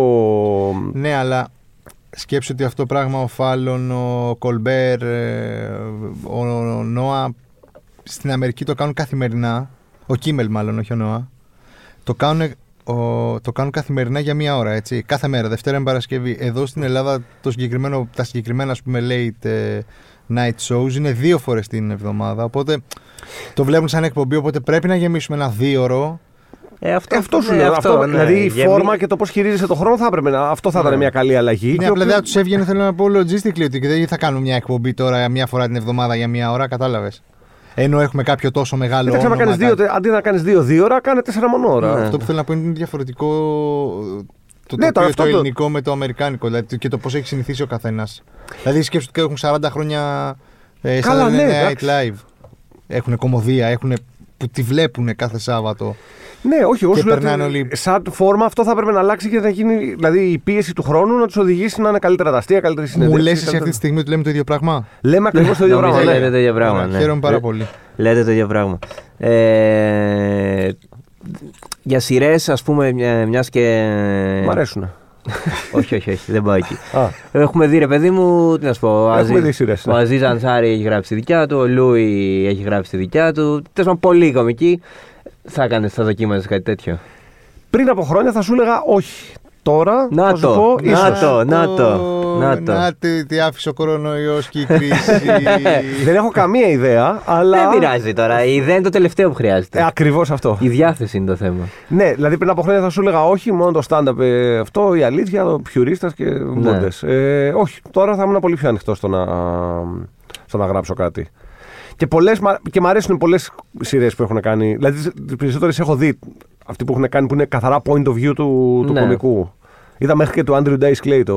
[SPEAKER 1] Ναι, αλλά σκέψου ότι αυτό το πράγμα ο Φάλλον, ο Κολμπέρ, ε, ο Νόα στην Αμερική το κάνουν καθημερινά. Ο Κίμελ, μάλλον, όχι ο Νόα. Το κάνουν, ο, το κάνουν καθημερινά για μία ώρα, έτσι. Κάθε μέρα, Δευτέρα με Παρασκευή. Εδώ στην Ελλάδα το συγκεκριμένο, τα συγκεκριμένα, ας πούμε, late ε, night shows είναι δύο φορές την εβδομάδα. Οπότε το βλέπουν σαν εκπομπή, οπότε πρέπει να γεμίσουμε ένα δύο ώρο.
[SPEAKER 2] Ε, αυτό,
[SPEAKER 3] Ε, αυτό σου
[SPEAKER 2] ναι,
[SPEAKER 3] λέω. Αυτό,
[SPEAKER 2] ναι.
[SPEAKER 3] δηλαδή η
[SPEAKER 2] Γεμί-
[SPEAKER 3] φόρμα και το πώς χειρίζεσαι το χρόνο θα έπρεπε να. Αυτό θα ήταν
[SPEAKER 1] Ναι.
[SPEAKER 3] μια καλή αλλαγή.
[SPEAKER 1] Ναι,
[SPEAKER 3] και
[SPEAKER 1] απλά
[SPEAKER 3] όποιο-
[SPEAKER 1] δεν τους έβγαινε, θέλω να πω logistically, ότι δεν θα κάνουν μια εκπομπή τώρα μία φορά την εβδομάδα για μία ώρα, κατάλαβες. Ενώ έχουμε κάποιο τόσο μεγάλο.
[SPEAKER 3] Εντάξει, άμα
[SPEAKER 1] όνομα,
[SPEAKER 3] κάνεις δύο,
[SPEAKER 1] κάτι-
[SPEAKER 3] αντί να κάνεις δύο δύο ώρα, κάνε τέσσερα μόνο ώρα.
[SPEAKER 2] Ναι.
[SPEAKER 1] Αυτό που θέλω να πω είναι διαφορετικό το,
[SPEAKER 3] Ναι,
[SPEAKER 1] τοπίο,
[SPEAKER 3] τώρα αυτό
[SPEAKER 1] το
[SPEAKER 3] το-
[SPEAKER 1] ελληνικό με το αμερικάνικο δηλαδή, και το πώς έχει συνηθίσει ο καθένας. Δηλαδή σκέφτομαι ότι έχουν 40 χρόνια ε,
[SPEAKER 3] Καλά,
[SPEAKER 1] Saturday
[SPEAKER 3] ναι,
[SPEAKER 1] Night
[SPEAKER 3] εντάξει.
[SPEAKER 1] Live. Έχουν κομμωδία, έχουν, που τη βλέπουν κάθε Σάββατο.
[SPEAKER 3] Ναι, όχι, εγώ
[SPEAKER 1] Και
[SPEAKER 3] σου λέω
[SPEAKER 1] περνάνε
[SPEAKER 3] ότι
[SPEAKER 1] όλοι-
[SPEAKER 3] σαν φόρμα αυτό θα έπρεπε να αλλάξει και να γίνει. Δηλαδή η πίεση του χρόνου να τους οδηγήσει να είναι καλύτερα τα αστεία, καλύτερη
[SPEAKER 1] Μου
[SPEAKER 3] συνέντευξη.
[SPEAKER 1] λες εσύ
[SPEAKER 3] καλύτερα-
[SPEAKER 1] αυτή τη στιγμή ότι λέμε το ίδιο πράγμα;
[SPEAKER 3] Λέμε ακριβώς το ίδιο
[SPEAKER 2] Νομίζω
[SPEAKER 3] πράγμα.
[SPEAKER 2] λέτε
[SPEAKER 3] ναι.
[SPEAKER 2] το ίδιο πράγμα.
[SPEAKER 1] Ωραία,
[SPEAKER 2] ναι.
[SPEAKER 1] Χαίρομαι πάρα
[SPEAKER 2] Ε,
[SPEAKER 1] πολύ.
[SPEAKER 2] Λέτε το ίδιο πράγμα. Ε, για σειρές, ας πούμε, μια και.
[SPEAKER 3] Μ' αρέσουν.
[SPEAKER 2] Όχι, όχι, όχι, δεν πάω εκεί.
[SPEAKER 3] Α,
[SPEAKER 2] Έχουμε δει, ρε παιδί μου, τι να σου πω. Ο
[SPEAKER 3] Έχουμε
[SPEAKER 2] Αζί-
[SPEAKER 3] δει σειρές, ναι.
[SPEAKER 2] Ο Αζίζ Ανσάρη έχει γράψει τη δικιά του, ο Λούι έχει γράψει τη δικιά του. Τέλος πάντων, πολύ κομική. Θα έκανες, θα δοκίμαζες κάτι τέτοιο;
[SPEAKER 3] πριν από χρόνια θα σου έλεγα όχι. Τώρα
[SPEAKER 2] Να
[SPEAKER 3] θα σου
[SPEAKER 2] το,
[SPEAKER 3] πω
[SPEAKER 2] να
[SPEAKER 3] ίσως.
[SPEAKER 2] το. να το, να το.
[SPEAKER 1] Να τι, τι άφησε ο κορονοϊός και η κρίση.
[SPEAKER 3] Δεν έχω καμία ιδέα, αλλά.
[SPEAKER 2] Δεν πειράζει τώρα. Η ιδέα είναι το τελευταίο που χρειάζεται.
[SPEAKER 3] Ε, Ακριβώς αυτό.
[SPEAKER 2] Η διάθεση είναι το θέμα.
[SPEAKER 3] Ναι, δηλαδή πριν από χρόνια θα σου έλεγα όχι, μόνο το stand-up ε, αυτό, η αλήθεια, το πιουρίστας και μπούντε. Ε, όχι, τώρα θα ήμουν πολύ πιο ανοιχτό στο να, στο να γράψω κάτι. Και, πολλές, μα- και μ' αρέσουν πολλές σειρές που έχουν κάνει. Δηλαδή, τις περισσότερες έχω δει. Αυτοί που έχουν κάνει που είναι καθαρά point of view του, του
[SPEAKER 2] Ναι.
[SPEAKER 3] κομικού. Είδα μέχρι και του Andrew Dice Clay το.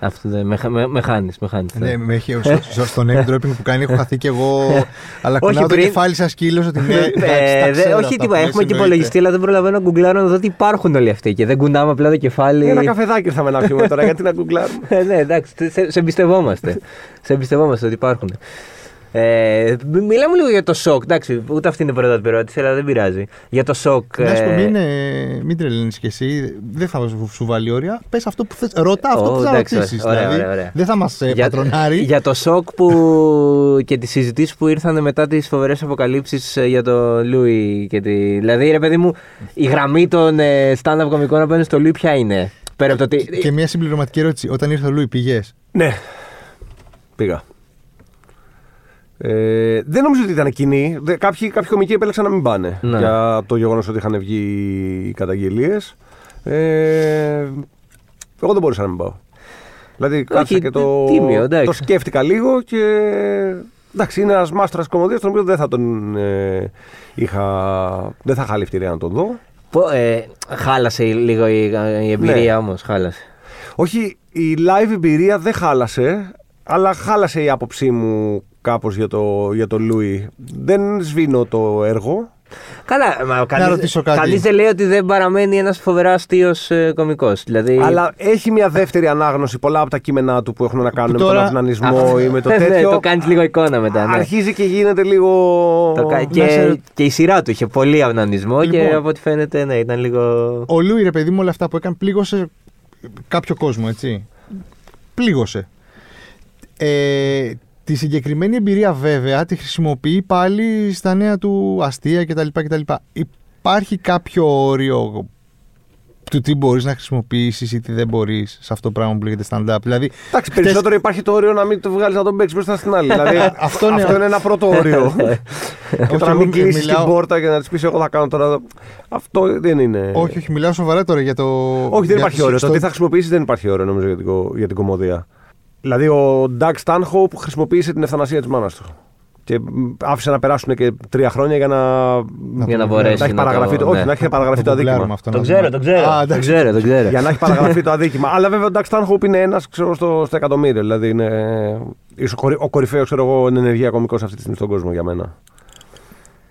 [SPEAKER 2] Αυτό δεν με, με, με χάνει. Με χάνεις,
[SPEAKER 1] Ναι, με έχει, στο, στο, στο name dropping που κάνει έχω χαθεί κι εγώ. αλλά
[SPEAKER 2] Όχι,
[SPEAKER 1] κουνάω το
[SPEAKER 2] πριν-
[SPEAKER 1] κεφάλι σαν σκύλος ότι ναι, εντάξει, τα
[SPEAKER 2] Ε, δε-
[SPEAKER 1] ξέρω
[SPEAKER 2] όχι
[SPEAKER 1] αυτά
[SPEAKER 2] τίποτα.
[SPEAKER 1] που
[SPEAKER 2] Έχουμε
[SPEAKER 1] λες,
[SPEAKER 2] και
[SPEAKER 1] εννοείται.
[SPEAKER 2] υπολογιστή, αλλά δεν προλαβαίνω να γκουγκλάρω να δω ότι υπάρχουν όλοι αυτοί. Και δεν κουνάμε απλά το κεφάλι.
[SPEAKER 3] Ένα καφεδάκι ήρθαμε να πιούμε τώρα, γιατί να γκουγκλάρουμε.
[SPEAKER 2] Ε, ναι, εντάξει, σε, σε εμπιστευόμαστε. σε εμπιστευόμαστε ότι υπάρχουν. Ε, μι- μιλάμε λίγο για το σοκ. Εντάξει, ούτε αυτή είναι η πρώτα του ερώτηση, αλλά δεν πειράζει. Για το σοκ.
[SPEAKER 1] Να σου πω,
[SPEAKER 2] ε,
[SPEAKER 1] μην, ε, μην τρελαίνεις κι εσύ. Δεν θα σου, σου βάλει όρια. Πες αυτό που θες. Ρωτά αυτό
[SPEAKER 2] Ω,
[SPEAKER 1] που θα
[SPEAKER 2] εντάξει,
[SPEAKER 1] ρωτήσεις.
[SPEAKER 2] ωραία,
[SPEAKER 1] Δηλαδή,
[SPEAKER 2] ωραία, ωραία.
[SPEAKER 1] δεν θα μας ε, πατρονάρει.
[SPEAKER 2] για το σοκ που και τις συζητήσεις που ήρθαν μετά τις φοβερές αποκαλύψεις για το Λούι. Και τη... Δηλαδή, ρε παιδί μου, η γραμμή των ε, stand-up κομικών απέναντι στο Λούι ποια είναι; Πέρα από το ότι.
[SPEAKER 1] Και μια συμπληρωματική ερώτηση. Όταν ήρθε ο Λούι, πηγέ.
[SPEAKER 3] Ναι. Πήγα. Ε, δεν νομίζω ότι ήταν κοινή. Δε- Κάποιοι, κάποιοι κομικοί επέλεξαν να μην πάνε
[SPEAKER 2] Ναι.
[SPEAKER 3] για το γεγονός ότι είχαν βγει οι καταγγελίες. Ε, εγώ δεν μπορούσα να μην πάω. Δηλαδή κάτσα και το,
[SPEAKER 2] τίμιο, εντάξει.
[SPEAKER 3] το σκέφτηκα λίγο και. Εντάξει, είναι ένας μάστορα κομμωδίας, τον οποίο δεν θα τον ε, είχα. Δεν θα είχα άλλη ευκαιρία να τον δω.
[SPEAKER 2] Πο- ε, χάλασε λίγο η, η εμπειρία
[SPEAKER 3] Ναι.
[SPEAKER 2] όμως, χάλασε.
[SPEAKER 3] Όχι, η live εμπειρία δεν χάλασε, αλλά χάλασε η άποψή μου κάπως για το, για το Λούι. Δεν σβήνω το έργο.
[SPEAKER 2] Καλά, μα κανείς,
[SPEAKER 1] ρωτήσω κάτι.
[SPEAKER 2] κανείς δεν λέει ότι δεν παραμένει ένας φοβεράς αστείος ε, κωμικός. Δηλαδή,
[SPEAKER 3] Αλλά έχει μια δεύτερη ανάγνωση πολλά από τα κείμενά του που έχουν να κάνουν με
[SPEAKER 1] τώρα-
[SPEAKER 3] τον αυνανισμό
[SPEAKER 2] αυτό-
[SPEAKER 3] ή με το
[SPEAKER 2] ναι,
[SPEAKER 3] τέτοιο.
[SPEAKER 2] το κάνεις λίγο εικόνα μετά. Ναι.
[SPEAKER 3] Αρχίζει και γίνεται λίγο.
[SPEAKER 2] Το κα-
[SPEAKER 1] να
[SPEAKER 2] και,
[SPEAKER 1] σε-
[SPEAKER 2] και η σειρά του είχε πολύ αυνανισμό και
[SPEAKER 1] Λοιπόν.
[SPEAKER 2] από ό,τι φαίνεται ναι, ήταν λίγο...
[SPEAKER 1] Ο Λούι, ρε παιδί μου, όλα αυτά που έκανε πλήγωσε κάποιο κόσμο, έτσι. Πλήγωσε. Ε, τη συγκεκριμένη εμπειρία βέβαια τη χρησιμοποιεί πάλι στα νέα του αστεία κτλ. κτλ. Υπάρχει κάποιο όριο του τι μπορείς να χρησιμοποιήσεις ή τι δεν μπορείς σε αυτό το πράγμα που λέγεται stand-up; Δηλαδή,
[SPEAKER 3] Εντάξει,
[SPEAKER 1] χτες-
[SPEAKER 3] περισσότερο υπάρχει το όριο να μην το βγάλεις να τον παίξεις μπροστά στην άλλη. δηλαδή,
[SPEAKER 1] Αυτό είναι-
[SPEAKER 3] αυτό είναι ένα πρώτο όριο. και το να
[SPEAKER 1] εγώ
[SPEAKER 3] μην κλείσεις
[SPEAKER 1] μιλάω-
[SPEAKER 3] την πόρτα και να της πεις: Εγώ θα κάνω τώρα. Αυτό δεν είναι.
[SPEAKER 1] όχι, όχι, μιλάω σοβαρά τώρα για το...
[SPEAKER 3] Όχι, δεν
[SPEAKER 1] για
[SPEAKER 3] υπάρχει
[SPEAKER 1] το-
[SPEAKER 3] όριο. Το
[SPEAKER 1] στο-
[SPEAKER 3] τι θα χρησιμοποιήσεις δεν υπάρχει όριο νομίζω για την, κο- για την κομμωδία. Δηλαδή ο Doug Stanhope χρησιμοποίησε την ευθανασία της μάνας του. Και μ, άφησε να περάσουν και τρία χρόνια για να.
[SPEAKER 2] για να
[SPEAKER 1] το-
[SPEAKER 2] μπορέσει
[SPEAKER 3] να έχει
[SPEAKER 2] να
[SPEAKER 3] παραγραφεί το,
[SPEAKER 2] το...
[SPEAKER 3] όχι,
[SPEAKER 2] ναι.
[SPEAKER 3] να έχει παραγραφεί το
[SPEAKER 1] το γκουγκλάρουμε
[SPEAKER 3] αδίκημα.
[SPEAKER 1] αυτό,
[SPEAKER 2] Το
[SPEAKER 1] να
[SPEAKER 2] ξέρω,
[SPEAKER 1] δούμε.
[SPEAKER 2] το ξέρω.
[SPEAKER 1] Α,
[SPEAKER 2] το
[SPEAKER 1] εντάξει.
[SPEAKER 2] ξέρω, το ξέρω.
[SPEAKER 3] Για να έχει παραγραφεί το αδίκημα. Αλλά βέβαια ο Doug Stanhope είναι ένας στο, στο εκατομμύριο. Δηλαδή είναι ίσως ο, κορυ- ο κορυφαίος ενεργεία κωμικό αυτή τη στιγμή στον κόσμο για μένα.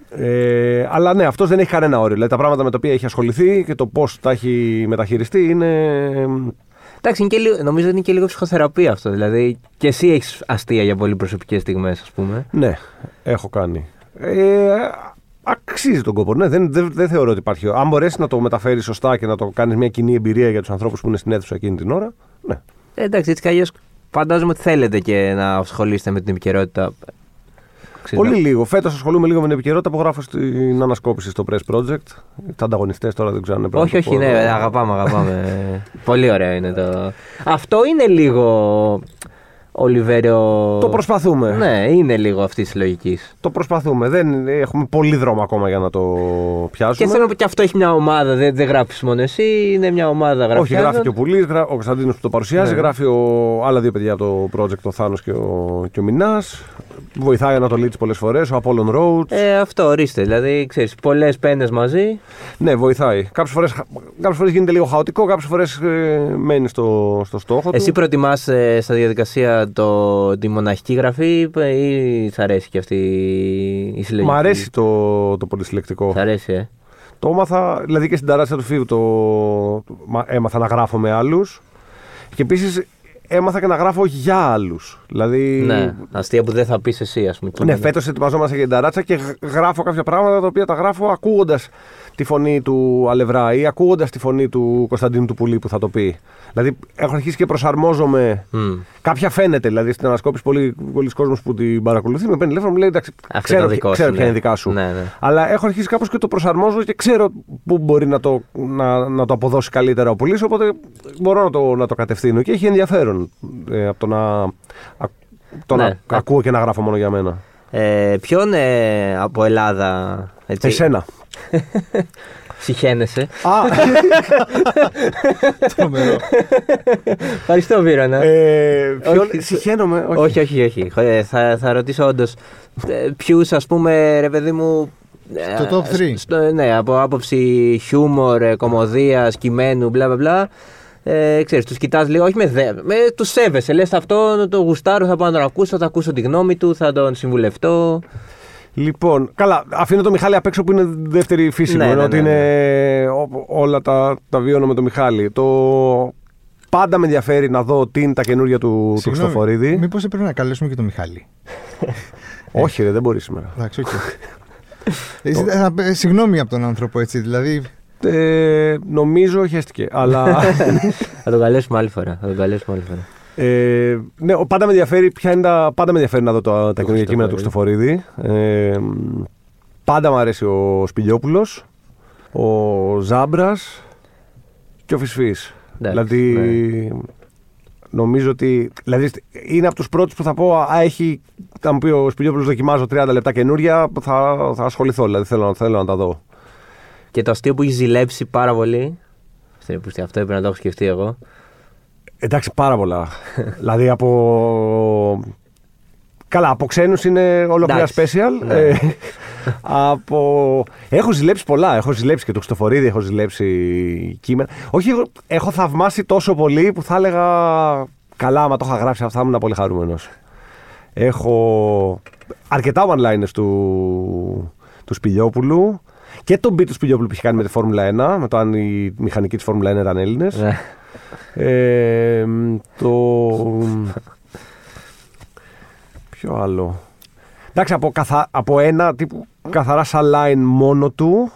[SPEAKER 3] Ε, αλλά ναι, αυτός δεν έχει κανένα όριο. Δηλαδή τα πράγματα με τα οποία έχει ασχοληθεί και το πώς τα έχει μεταχειριστεί είναι.
[SPEAKER 2] Εντάξει, είναι και λίγο, νομίζω ότι είναι και λίγο ψυχοθεραπεία αυτό. Δηλαδή και εσύ έχεις αστεία για πολύ προσωπικές στιγμές, ας πούμε.
[SPEAKER 3] Ναι, έχω κάνει. Ε, αξίζει τον κόπο. Ναι, δεν, δεν, δεν θεωρώ ότι υπάρχει. Αν μπορέσεις να το μεταφέρεις σωστά και να το κάνεις μια κοινή εμπειρία για τους ανθρώπους που είναι στην αίθουσα εκείνη την ώρα. Ναι.
[SPEAKER 2] Ε, εντάξει, έτσι κι αλλιώς φαντάζομαι ότι θέλετε και να ασχολείστε με την επικαιρότητα. Ξέρω.
[SPEAKER 3] Πολύ λίγο. Φέτος ασχολούμαι λίγο με την επικαιρότητα που γράφω στην ανασκόπηση στο Press Project. Τα ανταγωνιστές τώρα δεν ξέρω αν είναι πρέπει
[SPEAKER 2] Όχι,
[SPEAKER 3] να το
[SPEAKER 2] όχι,
[SPEAKER 3] πω
[SPEAKER 2] ναι,
[SPEAKER 3] εδώ.
[SPEAKER 2] αγαπάμε, αγαπάμε. Πολύ ωραίο είναι το. Αυτό είναι λίγο. Ολιβέριο.
[SPEAKER 3] Το προσπαθούμε.
[SPEAKER 2] Ναι, είναι λίγο αυτή της λογικής.
[SPEAKER 3] Το προσπαθούμε. Δεν, έχουμε πολύ δρόμο ακόμα για να το πιάσουμε.
[SPEAKER 2] Και θέλω να πω και αυτό έχει μια ομάδα. Δεν, δεν γράφεις μόνο εσύ, είναι μια ομάδα γραφιάδων.
[SPEAKER 3] Όχι, γράφει και ο Πουλής, ο Κωνσταντίνος που το παρουσιάζει,
[SPEAKER 2] Ναι.
[SPEAKER 3] γράφει ο, άλλα δύο παιδιά από το project, ο Θάνος και ο, και ο Μινάς. Βοηθάει η Ανατολή της πολλές φορές, ο Apollo Road.
[SPEAKER 2] Ε, αυτό ορίστε. Δηλαδή, ξέρεις, πολλές πένες μαζί.
[SPEAKER 3] Ναι, βοηθάει. Κάποιες φορές κάποιες φορές γίνεται λίγο χαοτικό, κάποιες φορές ε, μένει στο, στο στόχο
[SPEAKER 2] Εσύ
[SPEAKER 3] του.
[SPEAKER 2] προτιμάς ε, στα διαδικασία το, τη μοναχική γραφή ε, ή σ' αρέσει και αυτή η συλλογική;
[SPEAKER 3] Μ' αρέσει το, το πολυσυλλεκτικό.
[SPEAKER 2] Σ' αρέσει, ε;
[SPEAKER 3] Το έμαθα, δηλαδή και στην ταράτσα του Φίβου το μα- έμαθα να γράφω με άλλους. Και επίσης έμαθα και να γράφω για άλλους. Δηλαδή.
[SPEAKER 2] Ναι, αστεία που δεν θα πεις εσύ, ας πούμε.
[SPEAKER 3] Ναι, φέτος ετοιμαζόμαστε για την ταράτσα και γ- γράφω κάποια πράγματα τα οποία τα γράφω ακούγοντας τη φωνή του Αλευρά ή ακούγοντας τη φωνή του Κωνσταντίνου του Πουλή που θα το πει. Δηλαδή, έχω αρχίσει και προσαρμόζομαι.
[SPEAKER 2] Μμ.
[SPEAKER 3] Κάποια φαίνεται, δηλαδή στην ανασκόπηση, πολλοί, πολλοί κόσμος που την παρακολουθεί με παίρνει τηλέφωνο μου λέει εντάξει,
[SPEAKER 2] Αυτό
[SPEAKER 3] ξέρω,
[SPEAKER 2] το δικό
[SPEAKER 3] ξέρω
[SPEAKER 2] σου,
[SPEAKER 3] ποια
[SPEAKER 2] ναι.
[SPEAKER 3] είναι δικά σου.
[SPEAKER 2] Ναι, ναι.
[SPEAKER 3] Αλλά έχω αρχίσει κάπως και το προσαρμόζω και ξέρω πού μπορεί να το, να, να το αποδώσει καλύτερα ο Πουλής, οπότε μπορώ να το, να το κατευθύνω και έχει ενδιαφέρον ε, από το να, α- το
[SPEAKER 2] Ναι.
[SPEAKER 3] να ακούω και να γράφω μόνο για μένα.
[SPEAKER 2] Ε, ποιον ε, από Ελλάδα έτσι,
[SPEAKER 3] Εσένα.
[SPEAKER 2] Συχαίνεσαι.
[SPEAKER 3] Α,
[SPEAKER 1] Τρομερό.
[SPEAKER 2] Ευχαριστώ, Βίρονα.
[SPEAKER 3] ε, ποιον,
[SPEAKER 2] Όχι,
[SPEAKER 3] συχαίνομαι. Όχι.
[SPEAKER 2] όχι, όχι. όχι. Ε, θα, θα ρωτήσω όντως ποιους, ας πούμε, ρε παιδί μου. ε,
[SPEAKER 1] Στο top three.
[SPEAKER 2] στο- ναι, από άποψη χιούμορ, ε, κομμωδίας, κειμένου, μπλα μπλα μπλα. Ε, ξέρεις, τους κοιτάς λίγο, όχι με δε, με τους σέβεσαι, λες αυτό το γουστάρω, θα πάω να τον ακούσω, θα ακούσω τη γνώμη του, θα τον συμβουλευτώ.
[SPEAKER 3] Λοιπόν, καλά, αφήνω το Μιχάλη απ' έξω που είναι δεύτερη φύση
[SPEAKER 2] Ναι,
[SPEAKER 3] μου, ενώ
[SPEAKER 2] ναι,
[SPEAKER 3] ότι
[SPEAKER 2] ναι,
[SPEAKER 3] είναι ό- όλα τα, τα βιώνω με τον Μιχάλη. Το πάντα με ενδιαφέρει να δω τι είναι τα καινούργια του, του
[SPEAKER 1] Συγγνώμη,
[SPEAKER 3] Χριστοφορίδη.
[SPEAKER 1] Μήπως έπρεπε να καλέσουμε και τον Μιχάλη;
[SPEAKER 3] Όχι, ρε, δεν μπορεί σήμερα.
[SPEAKER 1] Εντάξει, οκ. Ε, θα- ε, Συγγνώμη από τον άνθρωπο, έτσι. Δηλαδή,
[SPEAKER 3] Ε, νομίζω χέστηκε. αλλά.
[SPEAKER 2] θα τον καλέσουμε άλλη φορά, θα τον καλέσουμε άλλη φορά.
[SPEAKER 3] Ε, ναι, ο- πάντα με ενδιαφέρει, ποια είναι τα, πάντα με ενδιαφέρει να δω τα, τα καινούργια κείμενα του Χριστοφορίδη. Ε, πάντα μου αρέσει ο Σπηλιόπουλος, ο Ζάμπρας και ο Φυσφής.
[SPEAKER 2] Εντάξει,
[SPEAKER 3] δηλαδή, νομίζω ότι. Δηλαδή, είναι από τους πρώτους που θα πω, Α, έχει. Θα μου πει ο Σπηλιόπουλος δοκιμάζω 30 λεπτά καινούρια, θα, θα ασχοληθώ. Δηλαδή, θέλω, θέλω να τα δω.
[SPEAKER 2] Και το αστείο που έχει ζηλέψει πάρα πολύ. Στην επιστή, αυτό έπρεπε να το έχω σκεφτεί εγώ.
[SPEAKER 3] Εντάξει, πάρα πολλά. δηλαδή από. Καλά, από ξένους είναι ολόκληρα
[SPEAKER 2] Εντάξει,
[SPEAKER 3] special.
[SPEAKER 2] ναι.
[SPEAKER 3] Ε, από... Έχω ζηλέψει πολλά. Έχω ζηλέψει και το Χριστοφορίδη, έχω ζηλέψει κείμενα. Όχι, έχω, έχω θαυμάσει τόσο πολύ που θα έλεγα. Καλά, άμα το είχα γράψει αυτά, θα ήμουν πολύ χαρούμενος. Έχω αρκετά one-liners του, του Σπηλιόπουλου και τον beat του Σπηλιόπουλου που έχει κάνει με τη Φόρμουλα 1, με το αν η μηχανική της Φόρμουλα 1 ήταν Έλληνες.
[SPEAKER 2] Ναι.
[SPEAKER 3] Ε, το. Ποιο άλλο; Εντάξει, από, καθα... από ένα τύπου καθαρά σαν line μόνο του.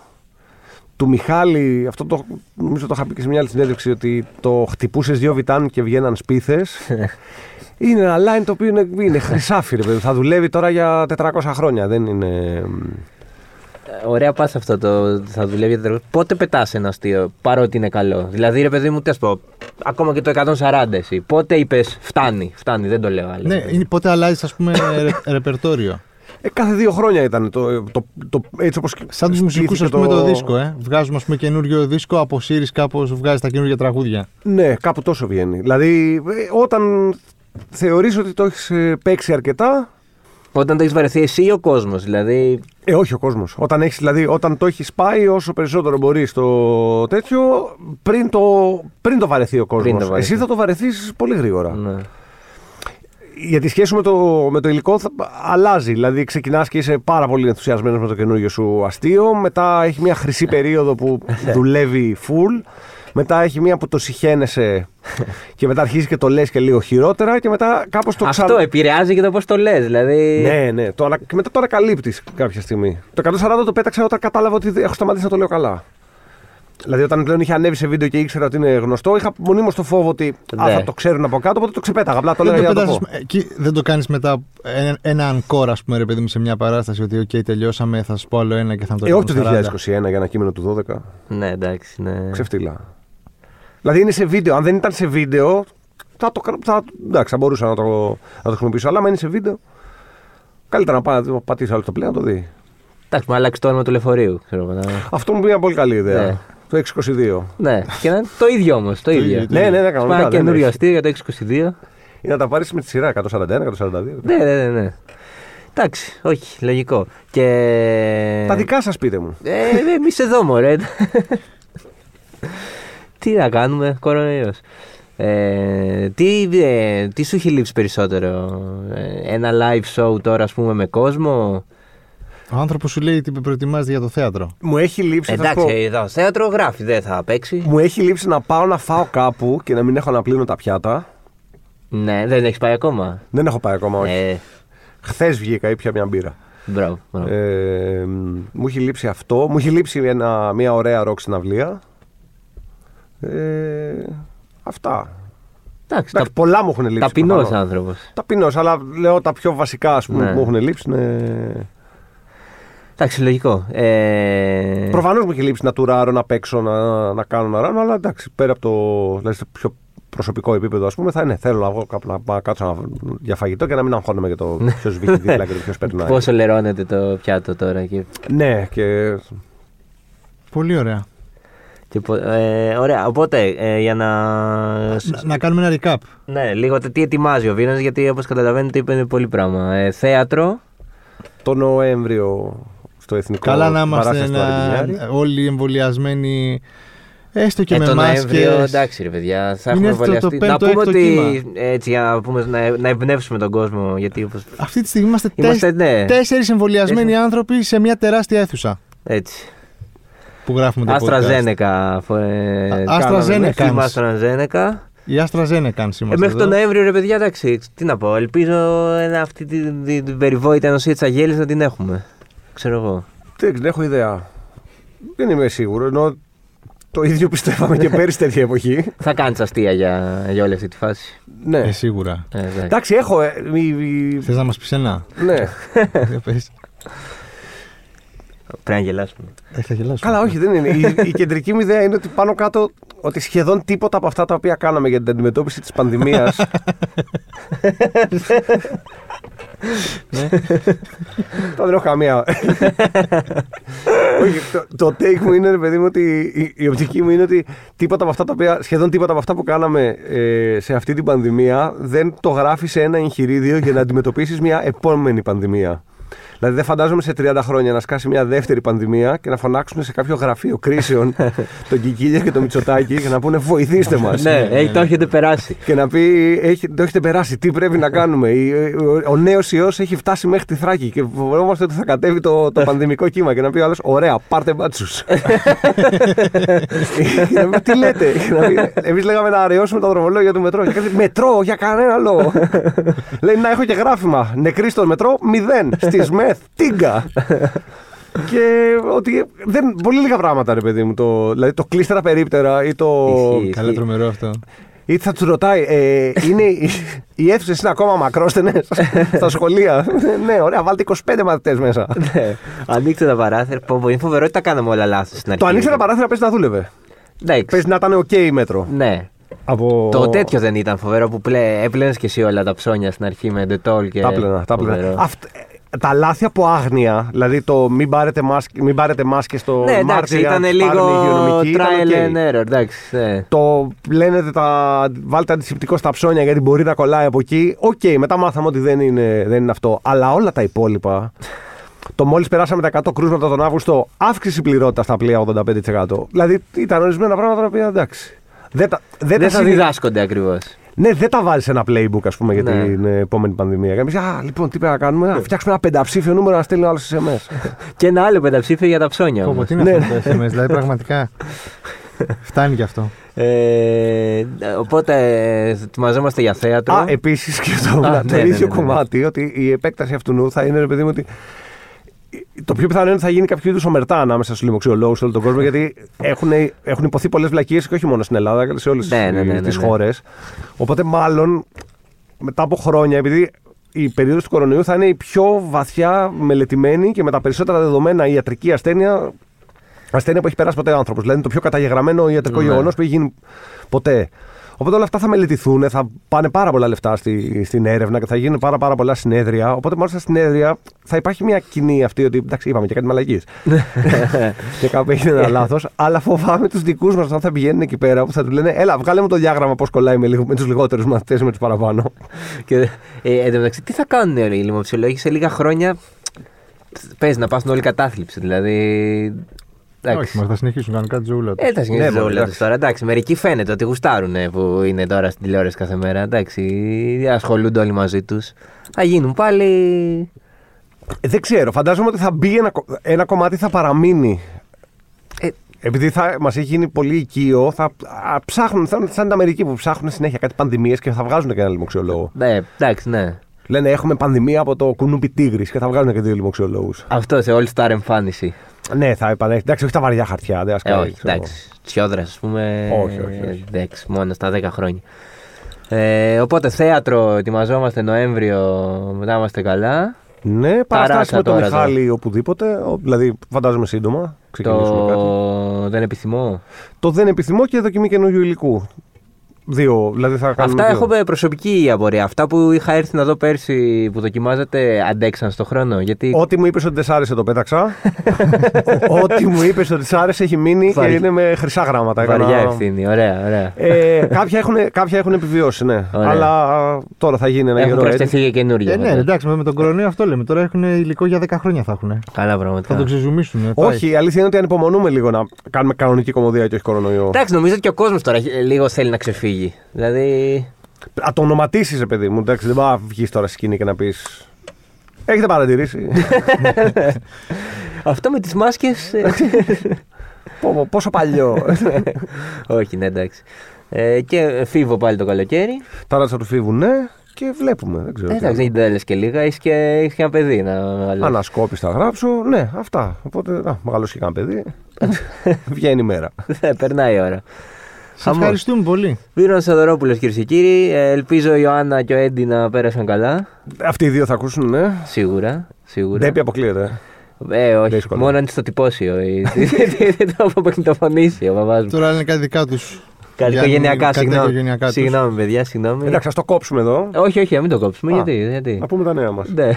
[SPEAKER 3] Του Μιχάλη, αυτό το νομίζω το είχα πει και σε μια άλλη συνέντευξη, ότι το χτυπούσες δύο βιτάνου και βγαίναν σπίθες. είναι ένα line το οποίο είναι, είναι χρυσάφι, ρε παιδί. Θα δουλεύει τώρα για 400 χρόνια. Δεν είναι.
[SPEAKER 2] Ωραία πα αυτό το θα δουλεύει. για Πότε πετάς ένα αστείο, παρότι είναι καλό; Δηλαδή, ρε παιδί μου, τι ας πω, ακόμα και το 140 εσύ. Πότε είπες φτάνει, φτάνει, δεν το λέω άλλο.
[SPEAKER 1] ναι, είναι, πότε αλλάζεις, ας πούμε, ρε- ρεπερτόριο;
[SPEAKER 3] Ε, κάθε δύο χρόνια ήταν το, το, το, έτσι όπως
[SPEAKER 1] Σαν τους μουσικούς,
[SPEAKER 3] στήθηκε
[SPEAKER 1] ας πούμε, το... δίσκο, ε. Βγάζουμε, ας πούμε, καινούριο δίσκο, αποσύρεις κάπως, βγάζεις τα καινούργια τραγούδια.
[SPEAKER 3] Ναι, κάπου τόσο βγαίνει. Δηλαδή, ε, όταν θεωρείς ότι το έχεις ε, παίξει αρκετά,
[SPEAKER 2] Όταν το έχεις βαρεθεί εσύ ή ο κόσμος. Δηλαδή,
[SPEAKER 3] ε, όχι ο κόσμος. Όταν, έχεις, δηλαδή, όταν το έχεις πάει όσο περισσότερο μπορείς στο τέτοιο, πριν το, πριν το βαρεθεί ο
[SPEAKER 2] Πριν
[SPEAKER 3] κόσμος.
[SPEAKER 2] το βαρεθεί.
[SPEAKER 3] Εσύ θα το βαρεθείς πολύ γρήγορα.
[SPEAKER 2] ναι.
[SPEAKER 3] Γιατί η σχέση με το, με το υλικό θα, αλλάζει. Δηλαδή, ξεκινάς και είσαι πάρα πολύ ενθουσιασμένος με το καινούργιο σου αστείο. Μετά έχει μια χρυσή περίοδο που δουλεύει full. Μετά έχει μια που το συχαίνεσαι και μετά αρχίζεις και το λες και λίγο χειρότερα. Και μετά κάπως το
[SPEAKER 2] Αυτό
[SPEAKER 3] ξανα...
[SPEAKER 2] επηρεάζει και το πώς το λες. Δηλαδή,
[SPEAKER 3] Ναι, ναι. Το, ανα- και μετά το ανακαλύπτει κάποια στιγμή. Το 140 το πέταξα όταν κατάλαβα ότι έχω σταματήσει να το λέω καλά. Δηλαδή, όταν πλέον είχε ανέβει σε βίντεο και ήξερα ότι είναι γνωστό, είχα μονίμως το φόβο ότι α,
[SPEAKER 2] Ναι.
[SPEAKER 3] θα το ξέρουν από κάτω, οπότε το ξεπέταγα. Απλά το
[SPEAKER 1] δεν,
[SPEAKER 3] λέγα
[SPEAKER 1] το
[SPEAKER 3] για να το
[SPEAKER 1] πετάς,
[SPEAKER 3] πω.
[SPEAKER 1] ε, εκεί δεν το κάνεις μετά ένα, ένα encore, ας πούμε, ρε παιδί μου, σε μια παράσταση. Ότι, OK, τελειώσαμε, θα σου πω άλλο ένα και θα το
[SPEAKER 3] Ε, όχι το
[SPEAKER 1] 140.
[SPEAKER 3] 2021 για ένα κείμενο του 12.
[SPEAKER 2] ναι, εντάξει. Ναι.
[SPEAKER 3] Ξεφτύλα. Δηλαδή είναι σε βίντεο. Αν δεν ήταν σε βίντεο, θα το, θα, εντάξει, θα μπορούσα να το, να το χρησιμοποιήσω. Αλλά αν είναι σε βίντεο, καλύτερα να πάει να πατήσεις άλλο το πλέον να το δεις.
[SPEAKER 2] Εντάξει, μου άλλαξε το όνομα του λεωφορείου. Ξέρω, εγώ, να-
[SPEAKER 3] Αυτό μου πει μια πολύ καλή ιδέα.
[SPEAKER 2] Ναι.
[SPEAKER 3] Το 622.
[SPEAKER 2] ναι, και να είναι το ίδιο όμως. Το ίδιο.
[SPEAKER 1] ίδιο, το
[SPEAKER 3] Ναι, ναι, ναι,
[SPEAKER 2] Σπάει
[SPEAKER 3] κανονικά.
[SPEAKER 2] ένα
[SPEAKER 3] δεν
[SPEAKER 2] καινούριο
[SPEAKER 3] έχει.
[SPEAKER 2] αστείο για το 622.
[SPEAKER 3] Ή να τα πάρεις με τη σειρά 141, 142.
[SPEAKER 2] Ναι, ναι, ναι. ναι. Εντάξει, όχι, λογικό. Και...
[SPEAKER 3] Τα δικά σας πείτε μου.
[SPEAKER 2] Ε, εμείς εδώ, μωρέ. τι να κάνουμε, κορονοϊός. Ε, τι, ε, τι σου έχει λείψει περισσότερο, ε, ένα live show τώρα ας πούμε με κόσμο;
[SPEAKER 1] Ο άνθρωπος σου λέει ότι προετοιμάζεται για το θέατρο.
[SPEAKER 3] Μου έχει λείψει. θα σου
[SPEAKER 2] Εντάξει,
[SPEAKER 3] πω,
[SPEAKER 2] εδώ θέατρο γράφει, δεν θα παίξει.
[SPEAKER 3] μου έχει λείψει να πάω να φάω κάπου και να μην έχω να πλύνω τα πιάτα.
[SPEAKER 2] Ναι, δεν έχεις πάει ακόμα;
[SPEAKER 3] Δεν έχω πάει ακόμα, όχι.
[SPEAKER 2] Ε,
[SPEAKER 3] Χθες βγήκα ή πια μια μπύρα.
[SPEAKER 2] μπράβο. μπράβο.
[SPEAKER 3] Ε, μου έχει λείψει αυτό. Μου έχει λείψει ένα, μια ωραία ροκ συναυλία. Ε, αυτά.
[SPEAKER 2] Εντάξει,
[SPEAKER 3] Εντάξει, πολλά μου έχουν λείψει.
[SPEAKER 2] ταπεινός
[SPEAKER 3] προφανώς.
[SPEAKER 2] άνθρωπος.
[SPEAKER 3] Ταπεινός, αλλά λέω τα πιο βασικά ας πούμε,
[SPEAKER 2] Ναι.
[SPEAKER 3] που μου έχουν λείψει. Είναι...
[SPEAKER 2] Εντάξει, λογικό. Ε,
[SPEAKER 3] Προφανώς μου έχει λείψει να τουράρω, να παίξω, να, να κάνω να ράνω, αλλά εντάξει, πέρα από το. Δηλαδή, στο πιο προσωπικό επίπεδο, ας πούμε, θα είναι. Θέλω να βγω κάπου να, πάω, κάτσω να, για φαγητό και να μην αγχώνομαι για το ποιος βρίσκει δίπλα και το ποιος περνάει.
[SPEAKER 2] Πόσο λερώνεται το πιάτο τώρα. Και,
[SPEAKER 3] Ναι, και.
[SPEAKER 1] Πολύ ωραία.
[SPEAKER 2] Και, πο- ε, ωραία, οπότε ε, για να.
[SPEAKER 1] Να, να κάνουμε ένα recap.
[SPEAKER 2] Ναι, λίγο το τι ετοιμάζει ο Βίνας, γιατί όπως καταλαβαίνετε είπε πολύ πράγμα. Ε, θέατρο.
[SPEAKER 3] Το Νοέμβριο στο Εθνικό
[SPEAKER 1] Καλά να είμαστε
[SPEAKER 3] Παράσταση του
[SPEAKER 1] να-
[SPEAKER 3] Αριμπινιάρη.
[SPEAKER 1] όλοι εμβολιασμένοι. Έστω και
[SPEAKER 2] ε,
[SPEAKER 1] με
[SPEAKER 2] το
[SPEAKER 1] μάσκες.
[SPEAKER 2] Νοέμβριο, εντάξει ρε παιδιά, θα
[SPEAKER 1] Μην
[SPEAKER 2] έχουμε
[SPEAKER 1] έρθει το- το
[SPEAKER 2] εμβολιαστεί. Να
[SPEAKER 1] πέμπτο,
[SPEAKER 2] πούμε
[SPEAKER 1] έκτο
[SPEAKER 2] ότι
[SPEAKER 1] κύμα.
[SPEAKER 2] έτσι για να, πούμε, να, να εμπνεύσουμε τον κόσμο. Γιατί όπως,
[SPEAKER 1] Αυτή τη στιγμή είμαστε,
[SPEAKER 2] Είμαστε,
[SPEAKER 1] τέσ-
[SPEAKER 2] ναι.
[SPEAKER 1] τέσσερις εμβολιασμένοι
[SPEAKER 2] Τέσσερις.
[SPEAKER 1] άνθρωποι σε μια τεράστια αίθουσα
[SPEAKER 2] έτσι.
[SPEAKER 1] Που γράφουμε το podcast.
[SPEAKER 2] Άστρα Ε,
[SPEAKER 1] AstraZeneca.
[SPEAKER 2] Άστρα
[SPEAKER 1] Η Άστρα Ζένεκαν
[SPEAKER 2] Ε,
[SPEAKER 1] σήμερα.
[SPEAKER 2] μέχρι τον Νοέμβριο, ρε παιδιά, εντάξει, τι να πω. Ελπίζω ε, αυτή την, την, την περιβόητη ανοσία της Αγέλης να την έχουμε. Ξέρω εγώ.
[SPEAKER 3] Δεν δεν έχω ιδέα. Δεν είμαι σίγουρο. Ενώ το ίδιο πιστεύαμε και πέρυσι τέτοια εποχή.
[SPEAKER 2] Θα κάνεις αστεία για, για όλη αυτή τη φάση.
[SPEAKER 3] ναι.
[SPEAKER 1] Ε, σίγουρα.
[SPEAKER 2] Ε, εντάξει.
[SPEAKER 3] Εντάξει, έχω. ε, μη- μη-
[SPEAKER 1] Θες να μας πεις ένα;
[SPEAKER 3] ναι.
[SPEAKER 1] Για πες.
[SPEAKER 2] Πρέπει να γελάσουμε.
[SPEAKER 1] Ε, θα γελάσω.
[SPEAKER 3] Καλά, όχι, δεν είναι. Η, η κεντρική μου ιδέα είναι ότι πάνω κάτω ότι σχεδόν τίποτα από αυτά τα οποία κάναμε για την αντιμετώπιση της πανδημίας Τώρα δεν έχω καμία. Όχι, το, το take μου είναι, ρε παιδί μου, ότι η, η οπτική μου είναι ότι τίποτα από αυτά τα οποία, σχεδόν τίποτα από αυτά που κάναμε ε, σε αυτή την πανδημία δεν το γράφεις σε ένα εγχειρίδιο για να αντιμετωπίσεις μια επόμενη πανδημία. Δηλαδή δεν φαντάζομαι σε 30 χρόνια να σκάσει μια δεύτερη πανδημία και να φωνάξουν σε κάποιο γραφείο κρίσεων τον Κικίλια και τον Μητσοτάκη και να πούνε βοηθήστε μας.
[SPEAKER 2] ναι, έχει, το έχετε περάσει.
[SPEAKER 3] Και να πει, έχει, το έχετε περάσει, τι πρέπει να κάνουμε. Η- Ο, ο νέος ιός έχει φτάσει μέχρι τη Θράκη και φοβόμαστε ότι θα κατέβει το, το πανδημικό κύμα. Και να πει ο άλλος, Ωραία, πάρτε μπάτσους. τι λέτε. Εμείς λέγαμε να αραιώσουμε το δρομολόγιο του μετρό. Και κάνει, μετρό, για κανένα λόγο. Λέει να έχω και γράφημα. Νεκροί στο μετρό, μηδέν. Στις ΜΕΘ, τίγκα. και ότι δεν, πολύ λίγα πράγματα, ρε παιδί μου. Το, δηλαδή το κλείστε τα περίπτερα ή το.
[SPEAKER 2] Ισχύει.
[SPEAKER 1] Καλά τρομερό αυτό.
[SPEAKER 3] Ή θα τους ρωτάει, ε, είναι, οι- οι αίθουσες είναι ακόμα μακρόστενες στα σχολεία. ναι, ωραία, βάλτε 25 μαθητές μέσα.
[SPEAKER 2] Ναι. Ανοίξτε τα παράθυρα. Πω, πω, είναι φοβερό ότι τα κάναμε όλα λάθος στην αρχή.
[SPEAKER 3] το ανοίξτε τα παράθυρα, πες να δούλευε.
[SPEAKER 2] Εντάξει.
[SPEAKER 3] Πες να ήταν οκ η μέτρο.
[SPEAKER 2] Ναι.
[SPEAKER 3] Από...
[SPEAKER 2] Το τέτοιο δεν ήταν φοβερό που πλέ, έπλενες και εσύ όλα τα ψώνια στην αρχή με ντετόλ και.
[SPEAKER 3] Τα 'πλενα, τα 'πλενα.
[SPEAKER 2] Φοβερό.
[SPEAKER 3] Αυτ- ε, τα λάθη από άγνοια, δηλαδή το μην πάρετε, μάσκες, μην πάρετε μάσκες στο
[SPEAKER 2] Ναι, εντάξει,
[SPEAKER 3] Μάρτιο,
[SPEAKER 2] ήταν
[SPEAKER 3] αν
[SPEAKER 2] λίγο
[SPEAKER 3] πάρουν οι υγειονομικοί, ήταν
[SPEAKER 2] trial
[SPEAKER 3] OK.
[SPEAKER 2] and error. Εντάξει, ναι.
[SPEAKER 3] Το λένε τα, βάλτε αντισηπτικό στα ψώνια γιατί μπορεί να κολλάει από εκεί. Οκ, μετά μάθαμε ότι δεν είναι, δεν είναι αυτό. Αλλά όλα τα υπόλοιπα. Το μόλις περάσαμε τα 100 κρούσματα τον Αύγουστο, αύξηση πληρότητα στα πλοία 85%. Δηλαδή ήταν ορισμένα πράγματα τα οποία εντάξει. Δεν, τα, δεν,
[SPEAKER 2] Δεν
[SPEAKER 3] τα
[SPEAKER 2] θα
[SPEAKER 3] συνει-
[SPEAKER 2] διδάσκονται ακριβώς.
[SPEAKER 3] Ναι, δεν τα βάζει σε ένα playbook, ας πούμε, για
[SPEAKER 2] Ναι.
[SPEAKER 3] την ε, επόμενη πανδημία. Και εμείς, α, λοιπόν, τι πρέπει να κάνουμε, να φτιάξουμε ένα πενταψήφιο νούμερο να στέλνει ο άλλος SMS.
[SPEAKER 2] Και ένα άλλο πενταψήφιο για τα ψώνια.
[SPEAKER 1] Πω, πω,
[SPEAKER 2] όμως.
[SPEAKER 1] τι είναι
[SPEAKER 3] Ναι,
[SPEAKER 1] αυτό το SMS, δηλαδή πραγματικά. Φτάνει κι αυτό.
[SPEAKER 2] Ε, οπότε ε, ετοιμαζόμαστε για θέατρο.
[SPEAKER 3] Α, επίσης και το,
[SPEAKER 2] Α,
[SPEAKER 3] το
[SPEAKER 2] ναι, ναι,
[SPEAKER 3] ίδιο
[SPEAKER 2] ναι, ναι.
[SPEAKER 3] κομμάτι, ότι η επέκταση αυτού νου θα είναι, ρε παιδί μου, ότι το πιο πιθανό είναι ότι θα γίνει κάποιο είδους ομερτά ανάμεσα στους λοιμοξιολόγους σε όλο τον κόσμο, γιατί έχουν, έχουν υποθεί πολλές βλακίες και όχι μόνο στην Ελλάδα, αλλά σε όλες
[SPEAKER 2] Ναι, ναι, ναι, ναι,
[SPEAKER 3] τις
[SPEAKER 2] ναι.
[SPEAKER 3] χώρες. Οπότε, μάλλον μετά από χρόνια, επειδή η περίοδος του κορονοϊού θα είναι η πιο βαθιά μελετημένη και με τα περισσότερα δεδομένα ιατρική ασθένεια, ασθένεια που έχει περάσει ποτέ ο άνθρωπος. Δηλαδή, είναι το πιο καταγεγραμμένο ιατρικό
[SPEAKER 2] Ναι.
[SPEAKER 3] γεγονός που έχει γίνει ποτέ. Οπότε όλα αυτά θα μελετηθούν, θα πάνε πάρα πολλά λεφτά στη, στην έρευνα και θα γίνουν πάρα, πάρα πολλά συνέδρια. Οπότε μάλιστα στα συνέδρια θα υπάρχει μια κοινή αυτή ότι εντάξει, είπαμε και κάτι μαλακή. και κάπου έγινε ένα λάθος. Αλλά φοβάμαι τους δικούς μας όταν θα πηγαίνουν εκεί πέρα που θα του λένε Έλα, βγάλε μου το διάγραμμα πώς κολλάει με, λίγο- με τους λιγότερους μαθητές ή με τους παραπάνω.
[SPEAKER 2] Και, ε, εν τω μεταξύ, τι θα κάνουν οι λοιμοψιολόγοι σε λίγα χρόνια. Παίζει να πάσουν όλοι κατάθλιψη. Δηλαδή. Εντάξει.
[SPEAKER 1] Όχι, μας θα συνεχίσουν κανονικά τη ζωούλα τους.
[SPEAKER 2] Ε, τα
[SPEAKER 3] Ναι,
[SPEAKER 2] συνεχίζει
[SPEAKER 3] μωρέ,
[SPEAKER 2] όλα
[SPEAKER 3] εντάξει.
[SPEAKER 2] τους τώρα. Εντάξει, μερικοί φαίνεται ότι γουστάρουν που είναι τώρα στην τηλεόραση κάθε μέρα. Εντάξει, ασχολούνται όλοι μαζί τους. Θα γίνουν πάλι.
[SPEAKER 3] Ε, δεν ξέρω, φαντάζομαι ότι θα μπει ένα, κο- ένα κομμάτι θα παραμείνει.
[SPEAKER 2] Ε,
[SPEAKER 3] Επειδή θα μας έχει γίνει πολύ οικείο, θα α, ψάχνουν, θα, θα είναι τα Αμερική που ψάχνουν συνέχεια κάτι πανδημίες και θα βγάζουν και ένα λοιμοξιολόγο.
[SPEAKER 2] ναι, εντάξει, ναι.
[SPEAKER 3] Λένε έχουμε πανδημία από το κουνούπι τίγρης και θα βγάζουν και δύο λοιμοξιολόγους.
[SPEAKER 2] Αυτό σε όλη star εμφάνιση.
[SPEAKER 3] Ναι, θα επανέλθει. Εντάξει, όχι τα βαριά χαρτιά. Δεν
[SPEAKER 2] Ε,
[SPEAKER 3] ασκάει,
[SPEAKER 2] όχι,
[SPEAKER 3] ξέρω.
[SPEAKER 2] εντάξει. Τσιόδρα, ας πούμε.
[SPEAKER 3] Όχι, όχι, όχι.
[SPEAKER 2] Εντάξει, μόνο στα 10 χρόνια. Ε, οπότε θέατρο ετοιμαζόμαστε Νοέμβριο, μετά είμαστε καλά.
[SPEAKER 3] Ναι, παραστάσει με τον
[SPEAKER 2] τώρα,
[SPEAKER 3] Μιχάλη οπουδήποτε. ο- Δηλαδή, φαντάζομαι σύντομα. Ξεκινήσουμε κάτι.
[SPEAKER 2] Το δεν επιθυμώ.
[SPEAKER 3] Το δεν επιθυμώ και δοκιμή καινούριου υλικού. Δύο, δηλαδή θα κάνουμε.
[SPEAKER 2] Αυτά
[SPEAKER 3] δύο.
[SPEAKER 2] έχω προσωπική απορία. Αυτά που είχα έρθει να δω πέρσι που δοκιμάζατε αντέξαν στο χρόνο. Γιατί
[SPEAKER 3] Ό,τι μου είπες ότι δεν σ' άρεσε το πέταξα. Ό,τι μου είπες ότι σ' άρεσε έχει μείνει και
[SPEAKER 2] Βαρύ.
[SPEAKER 3] είναι με χρυσά γράμματα.
[SPEAKER 2] βαριά
[SPEAKER 3] Έκανα-
[SPEAKER 2] ευθύνη. Ωραία, ωραία.
[SPEAKER 3] Ε, κάποια, έχουν, κάποια έχουν επιβιώσει, ναι.
[SPEAKER 2] Ωραία.
[SPEAKER 3] Αλλά α, τώρα θα γίνει ένα
[SPEAKER 2] Έχουν
[SPEAKER 3] γερό έτσι.
[SPEAKER 2] προσθεθεί και καινούργια.
[SPEAKER 1] Ε, ναι,
[SPEAKER 2] μετά.
[SPEAKER 1] εντάξει, με τον κορονοϊό αυτό λέμε. Τώρα έχουν υλικό για 10 χρόνια θα έχουν.
[SPEAKER 2] Καλά
[SPEAKER 1] Θα
[SPEAKER 2] πραγματικά.
[SPEAKER 1] το ξεζουμίσουν.
[SPEAKER 3] Όχι, η αλήθεια είναι ότι ανυπομονούμε λίγο να κάνουμε κανονική κομμωδία και όχι κορονοϊό.
[SPEAKER 2] Εντάξει, νομίζω ότι και ο κόσμος τώρα ε, λίγο θέλει να ξεφύγει. Δηλαδή.
[SPEAKER 3] Α το ονοματίσεις, παιδί μου. Εντάξει, δεν πάει να βγεις τώρα στη σκηνή και να πεις. Έχετε παρατηρήσει.
[SPEAKER 2] Αυτό με τις μάσκες.
[SPEAKER 3] Πω, πω, πόσο παλιό.
[SPEAKER 2] Όχι, ναι, εντάξει. Ε, και φίβο πάλι το καλοκαίρι.
[SPEAKER 3] Τώρα θα του φύγουν, ναι, και βλέπουμε. Δεν ξέρω.
[SPEAKER 2] Ε,
[SPEAKER 3] τι
[SPEAKER 2] εντάξει, δεν τα και λίγα. Έχεις και, έχεις και ένα παιδί να μεγαλώσει.
[SPEAKER 3] Ανασκόπηση θα γράψω. Ναι, αυτά. Οπότε, α, μεγαλώσει και ένα παιδί. Βγαίνει η μέρα.
[SPEAKER 2] Ε, Περνάει η ώρα.
[SPEAKER 1] Σα ευχαριστούμε πολύ.
[SPEAKER 2] Βίρον Σαδωρόπουλος, κυρίε και κύριοι. Ε, ελπίζω η Ιωάννα και ο Έντι να πέρασαν καλά.
[SPEAKER 3] Αυτοί οι δύο θα ακούσουν, ναι.
[SPEAKER 2] Σίγουρα. σίγουρα.
[SPEAKER 3] Ντέπι αποκλείεται.
[SPEAKER 2] Ε, όχι.
[SPEAKER 3] Δύσκολο.
[SPEAKER 2] Μόνο αν είναι στο τυπώσιο. ή- Δεν το αποπαιχνητοφωνήσει ο παπάς μου.
[SPEAKER 1] Τώρα είναι κάτι δικά τους.
[SPEAKER 2] Κάτι οικογενειακά, συγγνώμη.
[SPEAKER 1] οικογενειακά τους.
[SPEAKER 2] Συγγνώμη, παιδιά, συγγνώμη.
[SPEAKER 3] Εντάξει, ας το κόψουμε εδώ.
[SPEAKER 2] Όχι, όχι, να μην το κόψουμε.
[SPEAKER 3] Α.
[SPEAKER 2] Γιατί, γιατί.
[SPEAKER 3] Να πούμε τα νέα μας.
[SPEAKER 2] Ναι.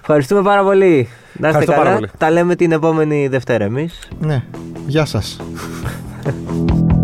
[SPEAKER 2] Ευχαριστούμε πάρα πολύ. Να είστε
[SPEAKER 3] Ευχαριστώ πάρα
[SPEAKER 2] καλά.
[SPEAKER 3] πολύ.
[SPEAKER 2] Τα λέμε την επόμενη Δευτέρα εμείς.
[SPEAKER 1] Ναι. Γεια σας.